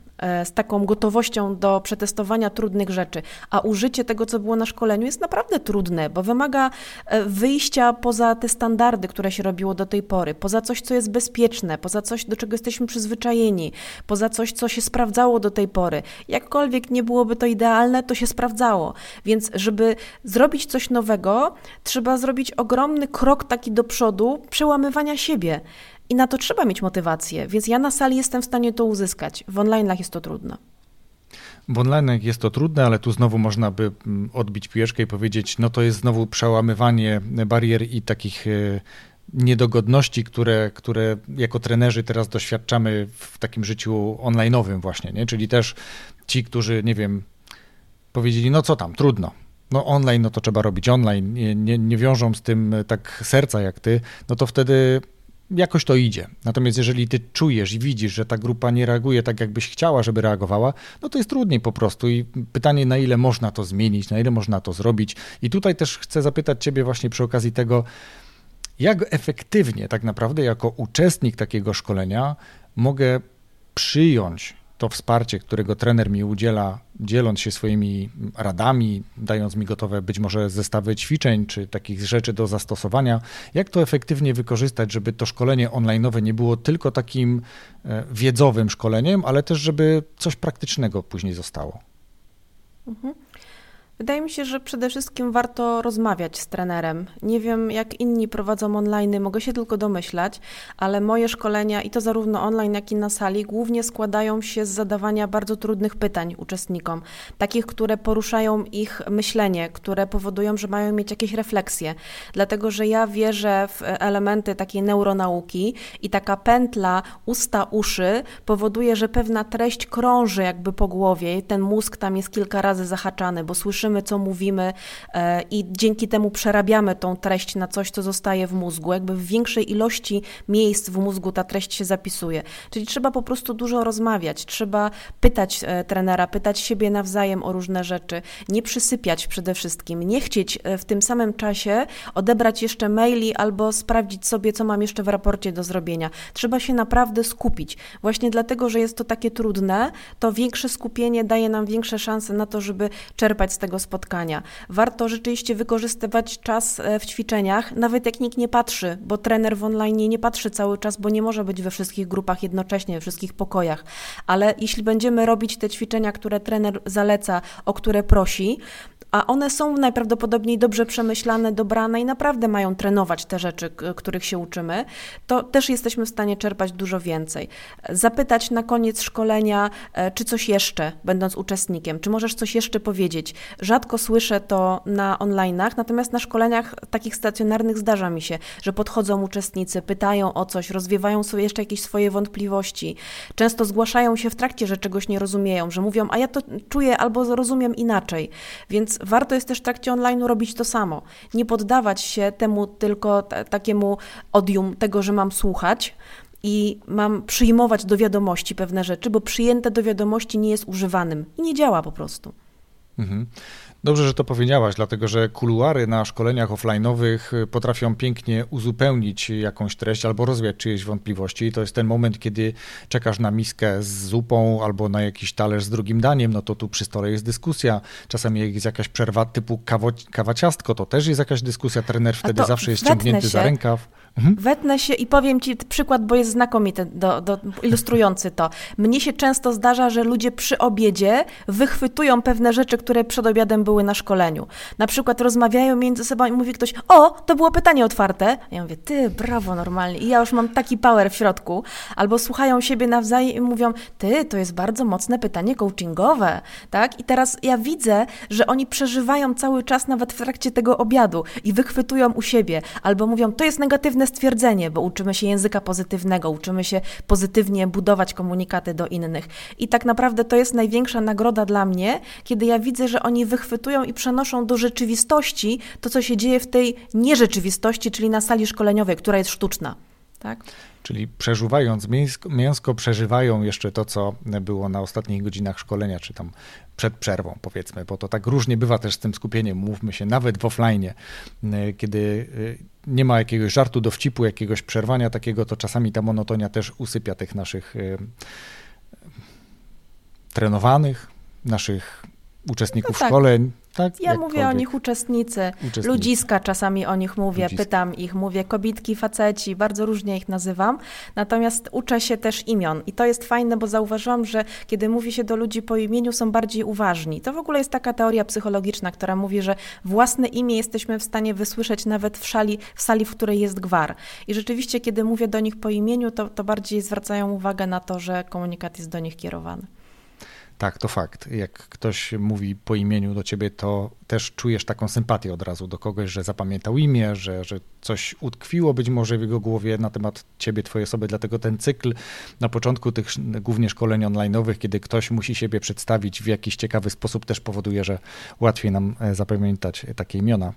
z taką gotowością do przetestowania trudnych rzeczy. A użycie tego, co było na szkoleniu, jest naprawdę trudne, bo wymaga e, wyjścia poza te standardy, które się robiło do tej pory, poza coś, co jest bezpieczne, poza coś, do czego jesteśmy przyzwyczajeni, poza coś, co się sprawdzało do tej pory. Jakkolwiek nie byłoby to idealne, to się sprawdzało. Więc, żeby zrobić coś nowego, trzeba zrobić ogromny krok taki do przodu, przełamywania siebie. I na to trzeba mieć motywację, więc ja na sali jestem w stanie to uzyskać. W online'ach jest to trudno. W online jest to trudne, ale tu znowu można by mm, odbić piłeczkę i powiedzieć, no to jest znowu przełamywanie barier i takich e, niedogodności, które, które jako trenerzy teraz doświadczamy w takim życiu online'owym właśnie, nie? Czyli też ci, którzy, nie wiem, powiedzieli, no co tam, trudno, no online, no to trzeba robić online, nie, nie, nie wiążą z tym tak serca jak ty, no to wtedy jakoś to idzie. Natomiast jeżeli ty czujesz i widzisz, że ta grupa nie reaguje tak, jakbyś chciała, żeby reagowała, no to jest trudniej po prostu. I pytanie, na ile można to zmienić, na ile można to zrobić. I tutaj też chcę zapytać ciebie właśnie przy okazji tego, jak efektywnie tak naprawdę jako uczestnik takiego szkolenia mogę przyjąć to wsparcie, którego trener mi udziela, dzieląc się swoimi radami, dając mi gotowe być może zestawy ćwiczeń czy takich rzeczy do zastosowania, jak to efektywnie wykorzystać, żeby to szkolenie online'owe nie było tylko takim e, wiedzowym szkoleniem, ale też żeby coś praktycznego później zostało. Mhm. Wydaje mi się, że przede wszystkim warto rozmawiać z trenerem. Nie wiem, jak inni prowadzą online, mogę się tylko domyślać, ale moje szkolenia, i to zarówno online, jak i na sali, głównie składają się z zadawania bardzo trudnych pytań uczestnikom, takich, które poruszają ich myślenie, które powodują, że mają mieć jakieś refleksje. Dlatego, że ja wierzę w elementy takiej neuronauki i taka pętla usta-uszy powoduje, że pewna treść krąży jakby po głowie, ten mózg tam jest kilka razy zahaczany, bo słyszymy, słyszymy, co mówimy e, i dzięki temu przerabiamy tą treść na coś, co zostaje w mózgu. Jakby w większej ilości miejsc w mózgu ta treść się zapisuje. Czyli trzeba po prostu dużo rozmawiać, trzeba pytać e, trenera, pytać siebie nawzajem o różne rzeczy, nie przysypiać przede wszystkim, nie chcieć e, w tym samym czasie odebrać jeszcze maili albo sprawdzić sobie, co mam jeszcze w raporcie do zrobienia. Trzeba się naprawdę skupić. Właśnie dlatego, że jest to takie trudne, to większe skupienie daje nam większe szanse na to, żeby czerpać z tego spotkania. Warto rzeczywiście wykorzystywać czas e, w ćwiczeniach, nawet jak nikt nie patrzy, bo trener w online nie patrzy cały czas, bo nie może być we wszystkich grupach jednocześnie, we wszystkich pokojach. Ale jeśli będziemy robić te ćwiczenia, które trener zaleca, o które prosi, a one są najprawdopodobniej dobrze przemyślane, dobrane i naprawdę mają trenować te rzeczy, których się uczymy, to też jesteśmy w stanie czerpać dużo więcej. Zapytać na koniec szkolenia, e, czy coś jeszcze, będąc uczestnikiem, czy możesz coś jeszcze powiedzieć. Rzadko słyszę to na online'ach, natomiast na szkoleniach takich stacjonarnych zdarza mi się, że podchodzą uczestnicy, pytają o coś, rozwiewają sobie jeszcze jakieś swoje wątpliwości. Często zgłaszają się w trakcie, że czegoś nie rozumieją, że mówią, a ja to czuję albo rozumiem inaczej. Więc warto jest też w trakcie online robić to samo. Nie poddawać się temu tylko takiemu odium tego, że mam słuchać, i mam przyjmować do wiadomości pewne rzeczy, bo przyjęte do wiadomości nie jest używanym i nie działa po prostu. Mhm. Dobrze, że to powiedziałaś, dlatego że kuluary na szkoleniach offline'owych y, potrafią pięknie uzupełnić jakąś treść albo rozwiać czyjeś wątpliwości. I to jest ten moment, kiedy czekasz na miskę z zupą albo na jakiś talerz z drugim daniem, no to tu przy stole jest dyskusja. Czasami jest jakaś przerwa typu kawo, kawa ciastko, to też jest jakaś dyskusja. Trener wtedy zawsze jest ciągnięty za rękaw. Mhm. Wetnę się i powiem Ci przykład, bo jest znakomity, do, do, ilustrujący to. Mnie się często zdarza, że ludzie przy obiedzie wychwytują pewne rzeczy, które przed obiadem były na szkoleniu. Na przykład rozmawiają między sobą i mówi ktoś, o, to było pytanie otwarte. Ja mówię, ty, brawo, normalnie. I ja już mam taki power w środku. Albo słuchają siebie nawzajem i mówią, ty, to jest bardzo mocne pytanie coachingowe, tak? I teraz ja widzę, że oni przeżywają cały czas nawet w trakcie tego obiadu i wychwytują u siebie. Albo mówią, to jest negatywne pozytywne stwierdzenie, bo uczymy się języka pozytywnego, uczymy się pozytywnie budować komunikaty do innych. I tak naprawdę to jest największa nagroda dla mnie, kiedy ja widzę, że oni wychwytują i przenoszą do rzeczywistości to, co się dzieje w tej nierzeczywistości, czyli na sali szkoleniowej, która jest sztuczna. Tak? Czyli przeżuwając mięsko, mięsko, przeżywają jeszcze to, co było na ostatnich godzinach szkolenia, czy tam przed przerwą, powiedzmy, bo to tak różnie bywa też z tym skupieniem, mówmy się, nawet w offline, kiedy nie ma jakiegoś żartu, dowcipu, jakiegoś przerwania takiego, to czasami ta monotonia też usypia tych naszych y, trenowanych, naszych uczestników no tak. szkoleń, tak? Ja mówię o nich uczestnicy, uczestnicy, ludziska czasami o nich mówię, ludziska. pytam ich, mówię kobitki, faceci, bardzo różnie ich nazywam, natomiast uczę się też imion i to jest fajne, bo zauważyłam, że kiedy mówi się do ludzi po imieniu, są bardziej uważni. To w ogóle jest taka teoria psychologiczna, która mówi, że własne imię jesteśmy w stanie wysłyszeć nawet w, szali, w sali, w której jest gwar. I rzeczywiście, kiedy mówię do nich po imieniu, to, to bardziej zwracają uwagę na to, że komunikat jest do nich kierowany. Tak, to fakt. Jak ktoś mówi po imieniu do ciebie, to też czujesz taką sympatię od razu do kogoś, że zapamiętał imię, że, że coś utkwiło być może w jego głowie na temat ciebie, twojej osoby. Dlatego ten cykl na początku tych głównie szkoleń online'owych, kiedy ktoś musi siebie przedstawić w jakiś ciekawy sposób, też powoduje, że łatwiej nam e, zapamiętać takie imiona.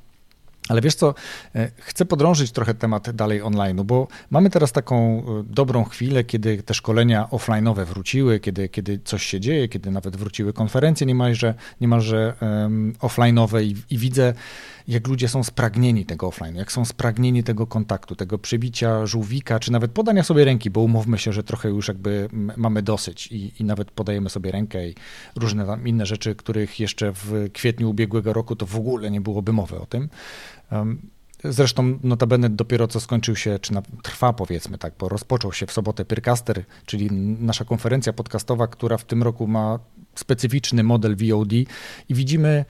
Ale wiesz co, e, chcę podrążyć trochę temat dalej online, bo mamy teraz taką e, dobrą chwilę, kiedy te szkolenia offline'owe wróciły, kiedy, kiedy coś się dzieje, kiedy nawet wróciły konferencje niemalże, niemalże um, offline'owe i, i widzę, jak ludzie są spragnieni tego offline, jak są spragnieni tego kontaktu, tego przybicia żółwika, czy nawet podania sobie ręki, bo umówmy się, że trochę już jakby mamy dosyć i, i nawet podajemy sobie rękę i różne tam inne rzeczy, których jeszcze w kwietniu ubiegłego roku to w ogóle nie byłoby mowy o tym. Zresztą notabene dopiero co skończył się, czy na, trwa powiedzmy tak, bo rozpoczął się w sobotę Pyrcaster, czyli nasza konferencja podcastowa, która w tym roku ma specyficzny model VOD i widzimy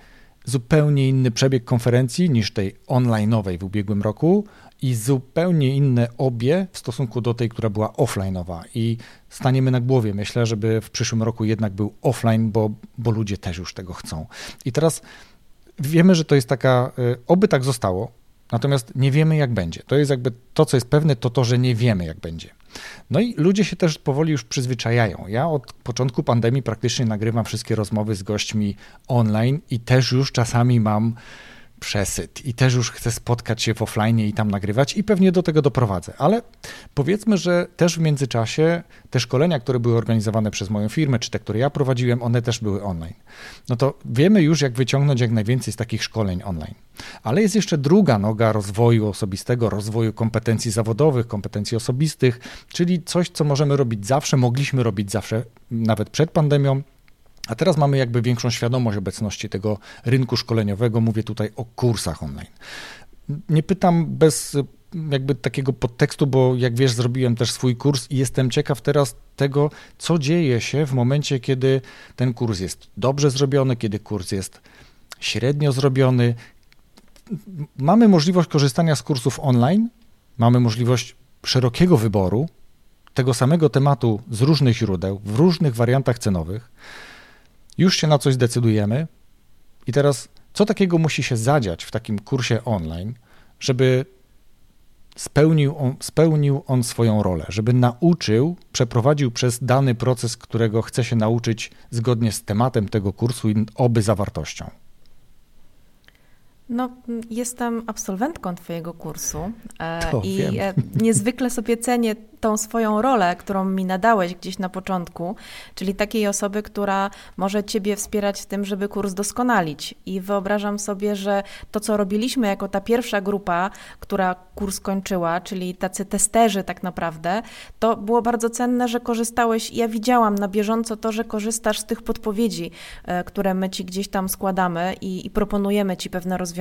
zupełnie inny przebieg konferencji niż tej online'owej w ubiegłym roku i zupełnie inne obie w stosunku do tej, która była offline'owa. I staniemy na głowie, myślę, żeby w przyszłym roku jednak był offline, bo, bo ludzie też już tego chcą. I teraz wiemy, że to jest taka, y, oby tak zostało, natomiast nie wiemy, jak będzie. To jest jakby to, co jest pewne, to to, że nie wiemy, jak będzie. No i ludzie się też powoli już przyzwyczajają. Ja od początku pandemii praktycznie nagrywam wszystkie rozmowy z gośćmi online i też już czasami mam przesyt i też już chcę spotkać się w offline i tam nagrywać i pewnie do tego doprowadzę. Ale powiedzmy, że też w międzyczasie te szkolenia, które były organizowane przez moją firmę, czy te, które ja prowadziłem, one też były online. No to wiemy już, jak wyciągnąć jak najwięcej z takich szkoleń online. Ale jest jeszcze druga noga rozwoju osobistego, rozwoju kompetencji zawodowych, kompetencji osobistych, czyli coś, co możemy robić zawsze, mogliśmy robić zawsze, nawet przed pandemią, a teraz mamy jakby większą świadomość obecności tego rynku szkoleniowego. Mówię tutaj o kursach online. Nie pytam bez jakby takiego podtekstu, bo jak wiesz, zrobiłem też swój kurs i jestem ciekaw teraz tego, co dzieje się w momencie, kiedy ten kurs jest dobrze zrobiony, kiedy kurs jest średnio zrobiony. Mamy możliwość korzystania z kursów online, mamy możliwość szerokiego wyboru tego samego tematu z różnych źródeł, w różnych wariantach cenowych już się na coś zdecydujemy i teraz co takiego musi się zadziać w takim kursie online, żeby spełnił on, spełnił on swoją rolę, żeby nauczył, przeprowadził przez dany proces, którego chce się nauczyć zgodnie z tematem tego kursu i oby zawartością. No, jestem absolwentką Twojego kursu e, to i wiem. E, niezwykle sobie cenię tą swoją rolę, którą mi nadałeś gdzieś na początku, czyli takiej osoby, która może Ciebie wspierać w tym, żeby kurs doskonalić. I wyobrażam sobie, że to, co robiliśmy jako ta pierwsza grupa, która kurs kończyła, czyli tacy testerzy tak naprawdę, to było bardzo cenne, że korzystałeś. Ja widziałam na bieżąco to, że korzystasz z tych podpowiedzi, e, które my Ci gdzieś tam składamy i, i proponujemy Ci pewne rozwiązania.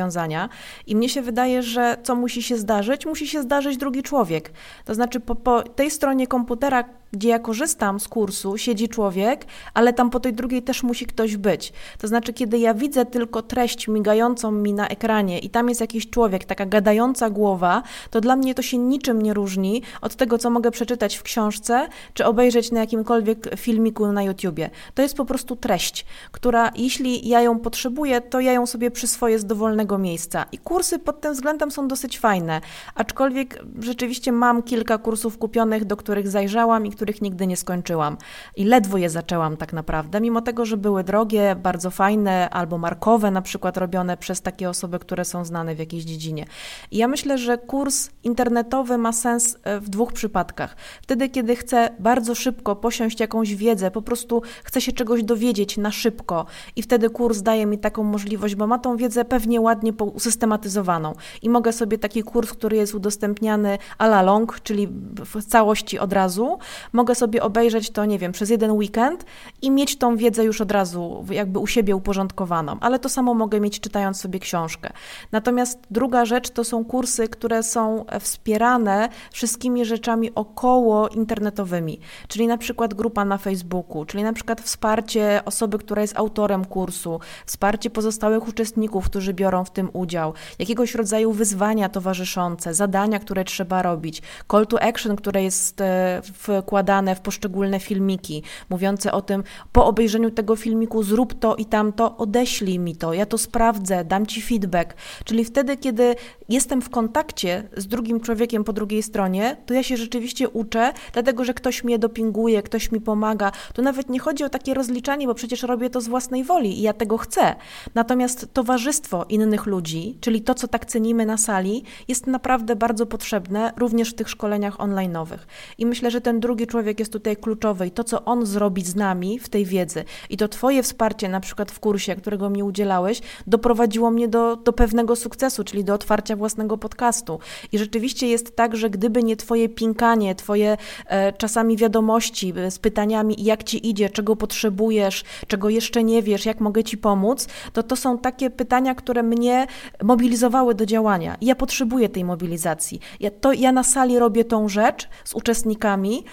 I mnie się wydaje, że co musi się zdarzyć? Musi się zdarzyć drugi człowiek. To znaczy po, po tej stronie komputera, gdzie ja korzystam z kursu, siedzi człowiek, ale tam po tej drugiej też musi ktoś być. To znaczy, kiedy ja widzę tylko treść migającą mi na ekranie i tam jest jakiś człowiek, taka gadająca głowa, to dla mnie to się niczym nie różni od tego, co mogę przeczytać w książce, czy obejrzeć na jakimkolwiek filmiku na YouTubie. To jest po prostu treść, która jeśli ja ją potrzebuję, to ja ją sobie przyswoję z dowolnego miejsca. I kursy pod tym względem są dosyć fajne, aczkolwiek rzeczywiście mam kilka kursów kupionych, do których zajrzałam i które których nigdy nie skończyłam. I ledwo je zaczęłam tak naprawdę, mimo tego, że były drogie, bardzo fajne, albo markowe, na przykład robione przez takie osoby, które są znane w jakiejś dziedzinie. I ja myślę, że kurs internetowy ma sens e, w dwóch przypadkach. Wtedy, kiedy chcę bardzo szybko posiąść jakąś wiedzę, po prostu chcę się czegoś dowiedzieć na szybko, i wtedy kurs daje mi taką możliwość, bo ma tą wiedzę pewnie ładnie usystematyzowaną. I mogę sobie taki kurs, który jest udostępniany a la long, czyli w całości od razu, mogę sobie obejrzeć to, nie wiem, przez jeden weekend i mieć tą wiedzę już od razu jakby u siebie uporządkowaną, ale to samo mogę mieć czytając sobie książkę. Natomiast druga rzecz to są kursy, które są wspierane wszystkimi rzeczami około internetowymi, czyli na przykład grupa na Facebooku, czyli na przykład wsparcie osoby, która jest autorem kursu, wsparcie pozostałych uczestników, którzy biorą w tym udział, jakiegoś rodzaju wyzwania towarzyszące, zadania, które trzeba robić, call to action, które jest e, wkładane wkładane w poszczególne filmiki, mówiące o tym, po obejrzeniu tego filmiku zrób to i tamto, odeślij mi to, ja to sprawdzę, dam ci feedback. Czyli wtedy, kiedy jestem w kontakcie z drugim człowiekiem po drugiej stronie, to ja się rzeczywiście uczę, dlatego że ktoś mnie dopinguje, ktoś mi pomaga. Tu nawet nie chodzi o takie rozliczanie, bo przecież robię to z własnej woli i ja tego chcę. Natomiast towarzystwo innych ludzi, czyli to, co tak cenimy na sali, jest naprawdę bardzo potrzebne również w tych szkoleniach online'owych. I myślę, że ten drugi człowiek jest tutaj kluczowy i to, co on zrobi z nami w tej wiedzy i to Twoje wsparcie, na przykład w kursie, którego mi udzielałeś, doprowadziło mnie do, do pewnego sukcesu, czyli do otwarcia własnego podcastu. I rzeczywiście jest tak, że gdyby nie Twoje pinkanie, Twoje e, czasami wiadomości e, z pytaniami, jak Ci idzie, czego potrzebujesz, czego jeszcze nie wiesz, jak mogę Ci pomóc, to to są takie pytania, które mnie mobilizowały do działania. I ja potrzebuję tej mobilizacji. Ja, to, ja na sali robię tą rzecz z uczestnikami,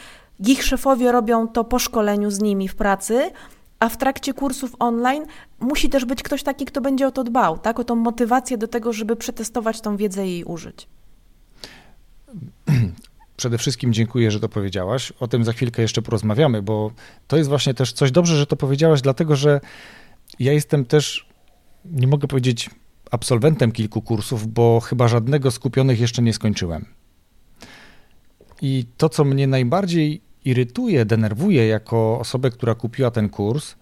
ich szefowie robią to po szkoleniu z nimi w pracy, a w trakcie kursów online musi też być ktoś taki, kto będzie o to dbał, tak? o tą motywację do tego, żeby przetestować tą wiedzę i jej użyć. [CLEARS THROAT] Przede wszystkim dziękuję, że to powiedziałaś. O tym za chwilkę jeszcze porozmawiamy, bo to jest właśnie też coś dobrze, że to powiedziałaś, dlatego że ja jestem też, nie mogę powiedzieć absolwentem kilku kursów, bo chyba żadnego skupionych jeszcze nie skończyłem. I to, co mnie najbardziej irytuje, denerwuje jako osobę, która kupiła ten kurs,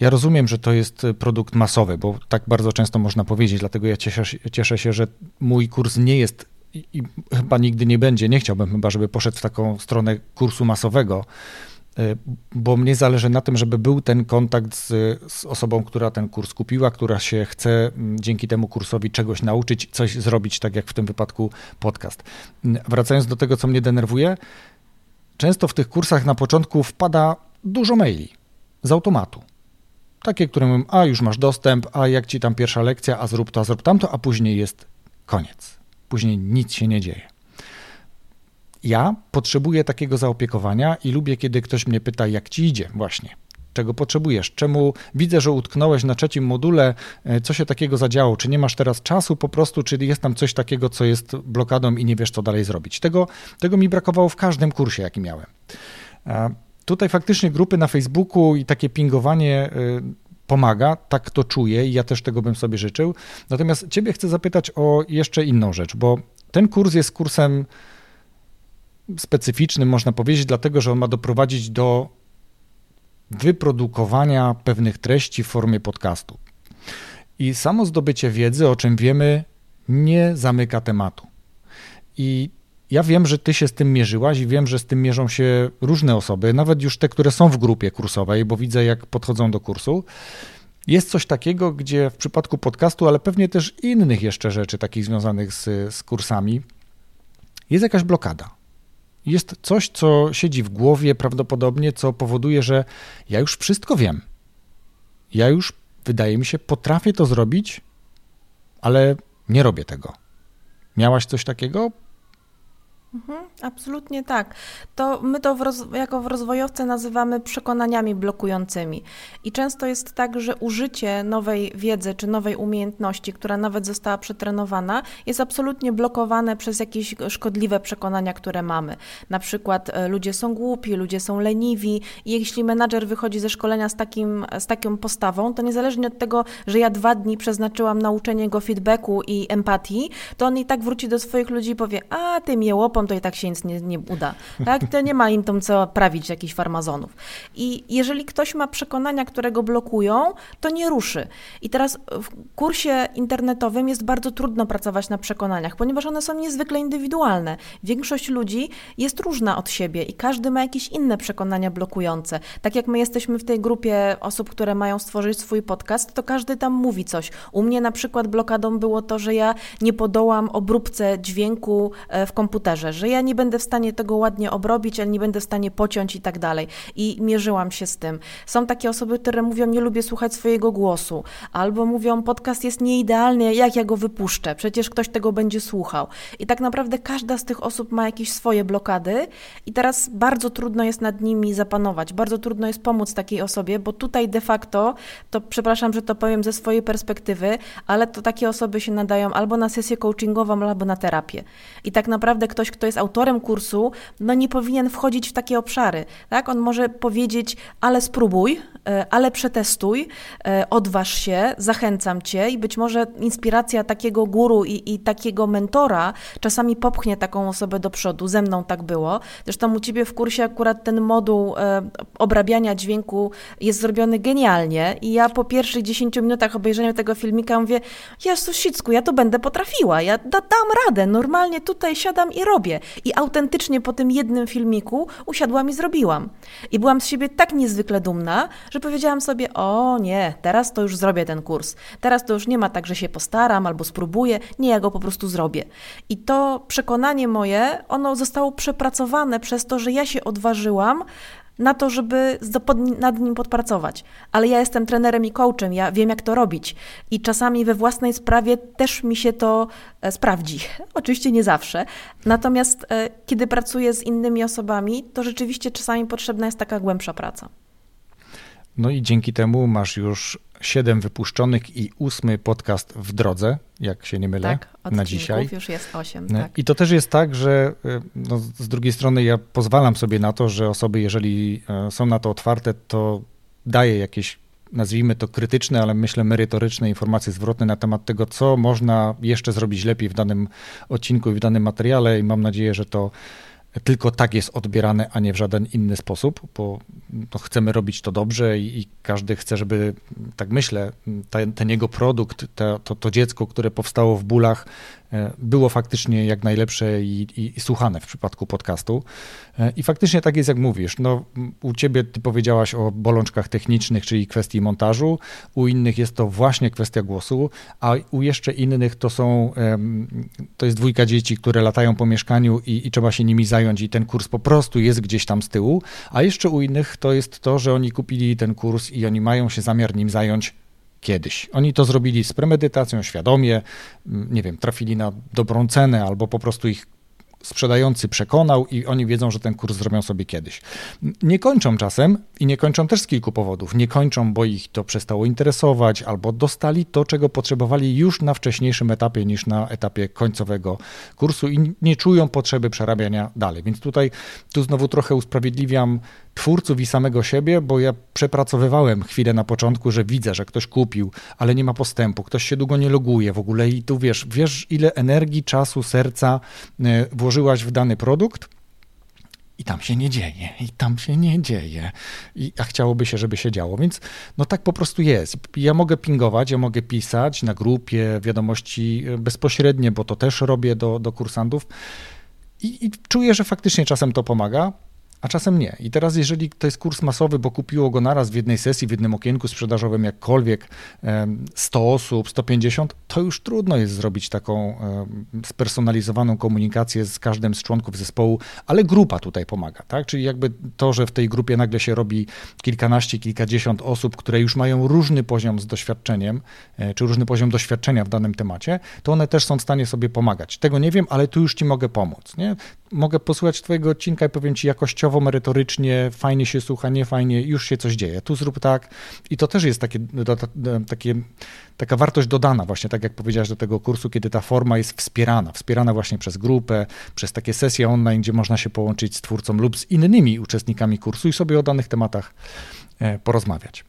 ja rozumiem, że to jest produkt masowy, bo tak bardzo często można powiedzieć, dlatego ja cieszę, cieszę się, że mój kurs nie jest i chyba nigdy nie będzie, nie chciałbym chyba, żeby poszedł w taką stronę kursu masowego, y, bo mnie zależy na tym, żeby był ten kontakt z, z, osobą, która ten kurs kupiła, która się chce mm, dzięki temu kursowi czegoś nauczyć, coś zrobić, tak jak w tym wypadku podcast. Wracając do tego, co mnie denerwuje, często w tych kursach na początku wpada dużo maili z automatu. Takie, które mówią, a już masz dostęp, a jak ci tam pierwsza lekcja, a zrób to, a zrób tamto, a później jest koniec później nic się nie dzieje. Ja potrzebuję takiego zaopiekowania i lubię, kiedy ktoś mnie pyta, jak ci idzie, właśnie. Czego potrzebujesz? Czemu widzę, że utknąłeś na trzecim module? E, co się takiego zadziało? Czy nie masz teraz czasu po prostu, czy jest tam coś takiego, co jest blokadą i nie wiesz, co dalej zrobić? Tego, tego mi brakowało w każdym kursie, jaki miałem. Tutaj faktycznie grupy na Facebooku i takie pingowanie e, pomaga, tak to czuję i ja też tego bym sobie życzył. Natomiast Ciebie chcę zapytać o jeszcze inną rzecz, bo ten kurs jest kursem specyficznym, można powiedzieć, dlatego że on ma doprowadzić do wyprodukowania pewnych treści w formie podcastu. I samo zdobycie wiedzy, o czym wiemy, nie zamyka tematu. I ja wiem, że ty się z tym mierzyłaś i wiem, że z tym mierzą się różne osoby, nawet już te, które są w grupie kursowej, bo widzę, jak podchodzą do kursu. Jest coś takiego, gdzie w przypadku podcastu, ale pewnie też innych jeszcze rzeczy, takich związanych z, z kursami, jest jakaś blokada. Jest coś, co siedzi w głowie prawdopodobnie, co powoduje, że ja już wszystko wiem. Ja już, wydaje mi się, potrafię to zrobić, ale nie robię tego. Miałaś coś takiego? Mhm, absolutnie tak. To my to w roz, jako w rozwojowce nazywamy przekonaniami blokującymi. I często jest tak, że użycie nowej wiedzy czy nowej umiejętności, która nawet została przetrenowana, jest absolutnie blokowane przez jakieś szkodliwe przekonania, które mamy. Na przykład e, ludzie są głupi, ludzie są leniwi i jeśli menadżer wychodzi ze szkolenia z, takim, z taką postawą, to niezależnie od tego, że ja dwa dni przeznaczyłam na uczenie go feedbacku i empatii, to on i tak wróci do swoich ludzi i powie, a ty to i tak się nic nie, nie uda. Tak? To nie ma im tam co prawić jakichś farmazonów. I jeżeli ktoś ma przekonania, które go blokują, to nie ruszy. I teraz w kursie internetowym jest bardzo trudno pracować na przekonaniach, ponieważ one są niezwykle indywidualne. Większość ludzi jest różna od siebie i każdy ma jakieś inne przekonania blokujące. Tak jak my jesteśmy w tej grupie osób, które mają stworzyć swój podcast, to każdy tam mówi coś. U mnie na przykład blokadą było to, że ja nie podołam obróbce dźwięku e, w komputerze, że ja nie będę w stanie tego ładnie obrobić, ale nie będę w stanie pociąć i tak dalej. I mierzyłam się z tym. Są takie osoby, które mówią, nie lubię słuchać swojego głosu, albo mówią, podcast jest nieidealny, jak ja go wypuszczę, przecież ktoś tego będzie słuchał. I tak naprawdę każda z tych osób ma jakieś swoje blokady i teraz bardzo trudno jest nad nimi zapanować, bardzo trudno jest pomóc takiej osobie, bo tutaj de facto, to przepraszam, że to powiem ze swojej perspektywy, ale to takie osoby się nadają albo na sesję coachingową, albo na terapię. I tak naprawdę ktoś, kto jest jest autorem kursu, no nie powinien wchodzić w takie obszary. Tak? On może powiedzieć, ale spróbuj, e, ale przetestuj, e, odważ się, zachęcam cię i być może inspiracja takiego guru i, i takiego mentora czasami popchnie taką osobę do przodu. Ze mną tak było. Zresztą u ciebie w kursie akurat ten moduł e, obrabiania dźwięku jest zrobiony genialnie i ja po pierwszych 10 minutach obejrzenia tego filmika mówię, Jezus Sicku, ja to będę potrafiła, ja da, dam radę, normalnie tutaj siadam i robię. I autentycznie po tym jednym filmiku usiadłam i zrobiłam. I byłam z siebie tak niezwykle dumna, że powiedziałam sobie: O nie, teraz to już zrobię ten kurs. Teraz to już nie ma tak, że się postaram albo spróbuję. Nie, ja go po prostu zrobię. I to przekonanie moje, ono zostało przepracowane przez to, że ja się odważyłam na to, żeby nad nim podpracować. Ale ja jestem trenerem i coachem, ja wiem, jak to robić. I czasami we własnej sprawie też mi się to e, sprawdzi. [LAUGHS] Oczywiście nie zawsze. Natomiast e, kiedy pracuję z innymi osobami, to rzeczywiście czasami potrzebna jest taka głębsza praca. No i dzięki temu masz już siedem wypuszczonych i ósmy podcast w drodze, jak się nie mylę, tak, na dzisiaj. już jest osiem. No tak. I to też jest tak, że y, no, z drugiej strony ja pozwalam sobie na to, że osoby, jeżeli e, są na to otwarte, to daję jakieś nazwijmy to krytyczne, ale myślę merytoryczne informacje zwrotne na temat tego, co można jeszcze zrobić lepiej w danym odcinku i w danym materiale i mam nadzieję, że to tylko tak jest odbierane, a nie w żaden inny sposób, bo no, chcemy robić to dobrze i, i, każdy chce, żeby, tak myślę, ten, ten jego produkt, to, to, dziecko, które powstało w bólach, było faktycznie jak najlepsze i, i, i, słuchane w przypadku podcastu. E, I faktycznie tak jest, jak mówisz. No, u ciebie ty powiedziałaś o bolączkach technicznych, czyli kwestii montażu, u innych jest to właśnie kwestia głosu, a u jeszcze innych to są, to jest dwójka dzieci, które latają po mieszkaniu i, i trzeba się nimi zająć i ten kurs po prostu jest gdzieś tam z tyłu, a jeszcze u innych to jest to, że oni kupili ten kurs i oni mają się zamiar nim zająć kiedyś. Oni to zrobili z premedytacją, świadomie, nie wiem, trafili na dobrą cenę albo po prostu ich sprzedający przekonał i oni wiedzą, że ten kurs zrobią sobie kiedyś. Nie kończą czasem i nie kończą też z kilku powodów. Nie kończą, bo ich to przestało interesować albo dostali to, czego potrzebowali już na wcześniejszym etapie niż na etapie końcowego kursu i nie czują potrzeby przerabiania dalej. Więc tutaj tu znowu trochę usprawiedliwiam twórców i samego siebie, bo ja przepracowywałem chwilę na początku, że widzę, że ktoś kupił, ale nie ma postępu, ktoś się długo nie loguje w ogóle i tu wiesz, wiesz ile energii, czasu, serca e, włożyłaś w dany produkt, i tam się nie dzieje, i tam się nie dzieje, I, a chciałoby się, żeby się działo. Więc no tak po prostu jest. Ja mogę pingować, ja mogę pisać na grupie wiadomości e, bezpośrednie, bo to też robię do, do kursantów i, i czuję, że faktycznie czasem to pomaga a czasem nie. I teraz, jeżeli to jest kurs masowy, bo kupiło go naraz w jednej sesji, w jednym okienku sprzedażowym, jakkolwiek 100 osób, 150, to już trudno jest zrobić taką spersonalizowaną komunikację z każdym z członków zespołu, ale grupa tutaj pomaga, tak? Czyli jakby to, że w tej grupie nagle się robi kilkanaście, kilkadziesiąt osób, które już mają różny poziom z doświadczeniem, e, czy różny poziom doświadczenia w danym temacie, to one też są w stanie sobie pomagać. Tego nie wiem, ale tu już ci mogę pomóc, nie? Mogę posłuchać twojego odcinka i powiem ci jakościowo, jakościowo, merytorycznie, fajnie się słucha, nie fajnie, już się coś dzieje. Tu zrób tak. I to też jest takie, takie, taka wartość dodana, właśnie tak jak powiedziałeś do tego kursu, kiedy ta forma jest wspierana, wspierana właśnie przez grupę, przez takie sesje online, gdzie można się połączyć z twórcą lub z innymi uczestnikami kursu i sobie o danych tematach e, porozmawiać.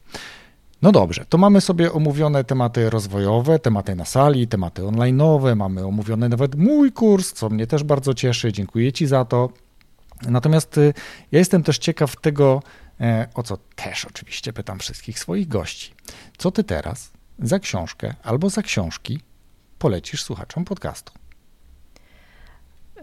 No dobrze, to mamy sobie omówione tematy rozwojowe, tematy na sali, tematy online'owe, mamy omówiony nawet mój kurs, co mnie też bardzo cieszy, dziękuję Ci za to. Natomiast y, ja jestem też ciekaw tego, e, o co też oczywiście pytam wszystkich swoich gości. Co ty teraz za książkę albo za książki polecisz słuchaczom podcastu?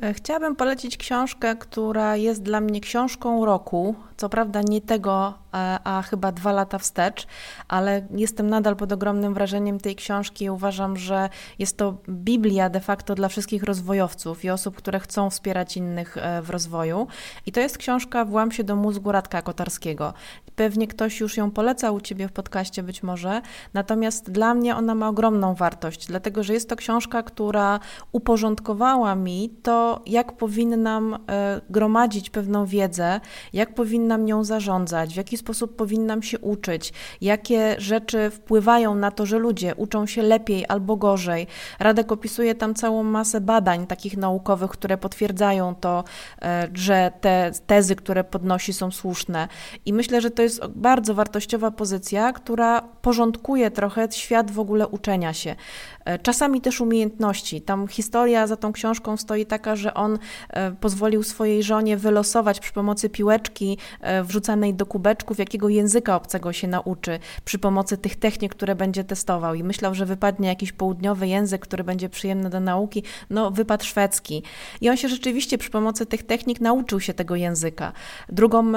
E, chciałabym polecić książkę, która jest dla mnie książką roku. Co prawda nie tego, a, a, chyba dwa lata wstecz, ale jestem nadal pod ogromnym wrażeniem tej książki. Uważam, że jest to Biblia de facto dla wszystkich rozwojowców i osób, które chcą wspierać innych e, w rozwoju. I to jest książka Włam się do mózgu Radka Kotarskiego. Pewnie ktoś już ją polecał u Ciebie w podcaście być może, natomiast dla mnie ona ma ogromną wartość, dlatego że jest to książka, która uporządkowała mi to, jak powinnam e, gromadzić pewną wiedzę, jak powinnam nią zarządzać, w jaki sposób powinnam się uczyć, jakie rzeczy wpływają na to, że ludzie uczą się lepiej albo gorzej. Radek opisuje tam całą masę badań takich naukowych, które potwierdzają to, e, że te tezy, które podnosi, są słuszne. I myślę, że to jest bardzo wartościowa pozycja, która porządkuje trochę świat w ogóle uczenia się. E, czasami też umiejętności. Tam historia za tą książką stoi taka, że on e, pozwolił swojej żonie wylosować przy pomocy piłeczki e, wrzucanej do kubeczków, jakiego języka obcego się nauczy przy pomocy tych technik, które będzie testował. I myślał, że wypadnie jakiś południowy język, który będzie przyjemny do nauki. No, wypadł szwedzki. I on się rzeczywiście przy pomocy tych technik nauczył się tego języka. Drugą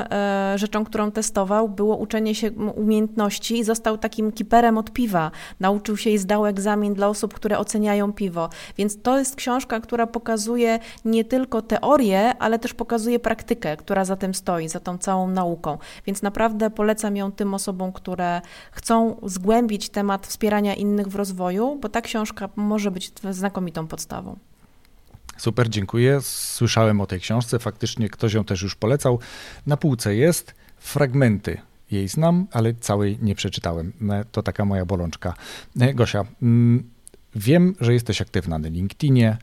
rzeczą, którą testował, było uczenie się umiejętności i został takim kiperem od piwa. Nauczył się i zdał egzamin dla osób, które oceniają piwo. Więc to jest książka, która pokazuje nie tylko teorię, ale też pokazuje praktykę, która za tym stoi, za tą całą nauką. Więc naprawdę polecam ją tym osobom, które chcą zgłębić temat wspierania innych w rozwoju, bo ta książka może być znakomitą podstawą. Super, dziękuję. Słyszałem o tej książce, faktycznie ktoś ją też już polecał. Na półce jest fragmenty jej znam, ale całej nie przeczytałem. E, to taka moja bolączka. E, Gosia, mm, wiem, że jesteś aktywna na LinkedInie,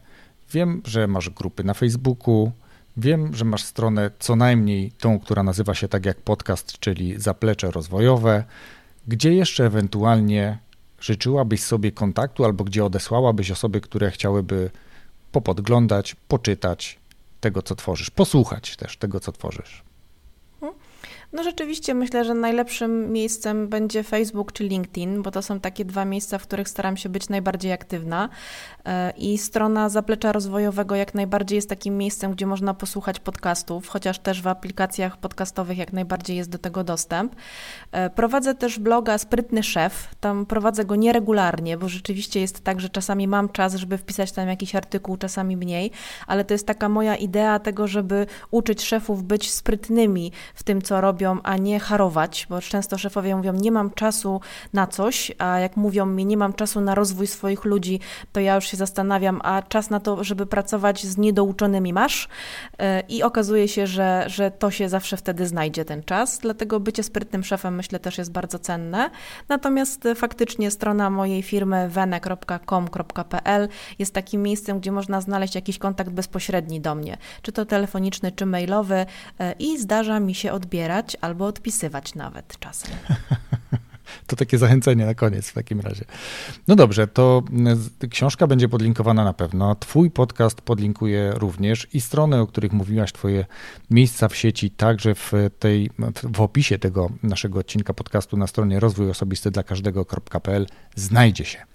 wiem, że masz grupy na Facebooku, wiem, że masz stronę co najmniej tą, która nazywa się tak jak podcast, czyli Zaplecze Rozwojowe. Gdzie jeszcze ewentualnie życzyłabyś sobie kontaktu albo gdzie odesłałabyś osoby, które chciałyby popodglądać, poczytać tego, co tworzysz, posłuchać też tego, co tworzysz? No rzeczywiście myślę, że najlepszym miejscem będzie Facebook czy LinkedIn, bo to są takie dwa miejsca, w których staram się być najbardziej aktywna. E, I strona Zaplecza Rozwojowego jak najbardziej jest takim miejscem, gdzie można posłuchać podcastów, chociaż też w aplikacjach podcastowych jak najbardziej jest do tego dostęp. E, prowadzę też bloga Sprytny Szef. Tam prowadzę go nieregularnie, bo rzeczywiście jest tak, że czasami mam czas, żeby wpisać tam jakiś artykuł, czasami mniej, ale to jest taka moja idea tego, żeby uczyć szefów być sprytnymi w tym, co robią robią, a nie harować, bo często szefowie mówią, nie mam czasu na coś, a jak mówią mi, nie mam czasu na rozwój swoich ludzi, to ja już się zastanawiam, a czas na to, żeby pracować z niedouczonymi masz e, i okazuje się, że, że to się zawsze wtedy znajdzie ten czas, dlatego bycie sprytnym szefem myślę też jest bardzo cenne. Natomiast faktycznie strona mojej firmy wene.com.pl jest takim miejscem, gdzie można znaleźć jakiś kontakt bezpośredni do mnie, czy to telefoniczny, czy mailowy e, i zdarza mi się odbierać albo odpisywać nawet czasem. [LAUGHS] To takie zachęcenie na koniec w takim razie. No dobrze, to e, książka będzie podlinkowana na pewno. Twój podcast podlinkuje również i strony, o których mówiłaś, Twoje miejsca w sieci, także w tej, w opisie tego naszego odcinka podcastu na stronie rozwój osobisty dla każdego.pl znajdzie się.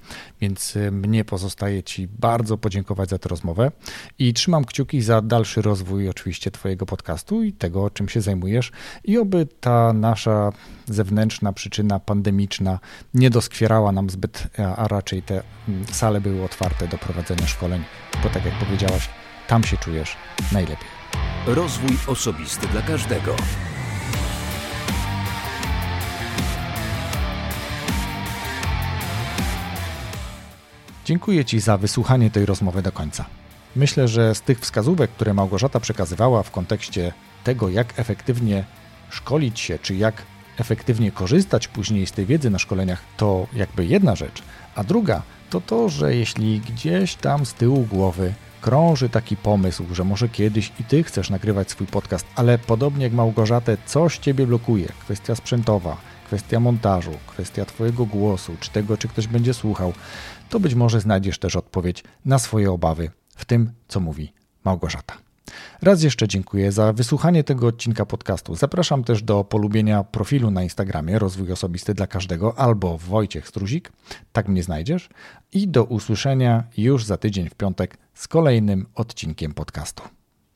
Więc y, mnie pozostaje Ci bardzo podziękować za tę rozmowę i trzymam kciuki za dalszy rozwój oczywiście Twojego podcastu i tego, czym się zajmujesz i oby ta nasza zewnętrzna przyczyna pandemiczna nie doskwierała nam zbyt, a raczej te mm, sale były otwarte do prowadzenia szkoleń, bo tak jak powiedziałaś, tam się czujesz najlepiej. Rozwój osobisty dla każdego. Dziękuję Ci za wysłuchanie tej rozmowy do końca. Myślę, że z tych wskazówek, które Małgorzata przekazywała w kontekście tego, jak efektywnie szkolić się, czy jak efektywnie korzystać później z tej wiedzy na szkoleniach, to jakby jedna rzecz. A druga to to, że jeśli gdzieś tam z tyłu głowy krąży taki pomysł, że może kiedyś i ty chcesz nagrywać swój podcast, ale podobnie jak Małgorzatę, coś ciebie blokuje, kwestia sprzętowa, kwestia montażu, kwestia twojego głosu, czy tego, czy ktoś będzie słuchał, to być może znajdziesz też odpowiedź na swoje obawy w tym, co mówi Małgorzata. Raz jeszcze dziękuję za wysłuchanie tego odcinka podcastu. Zapraszam też do polubienia profilu na Instagramie Rozwój Osobisty dla Każdego albo Wojciech Struzik, tak mnie znajdziesz. I do usłyszenia już za tydzień w piątek z kolejnym odcinkiem podcastu.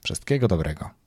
Wszystkiego dobrego.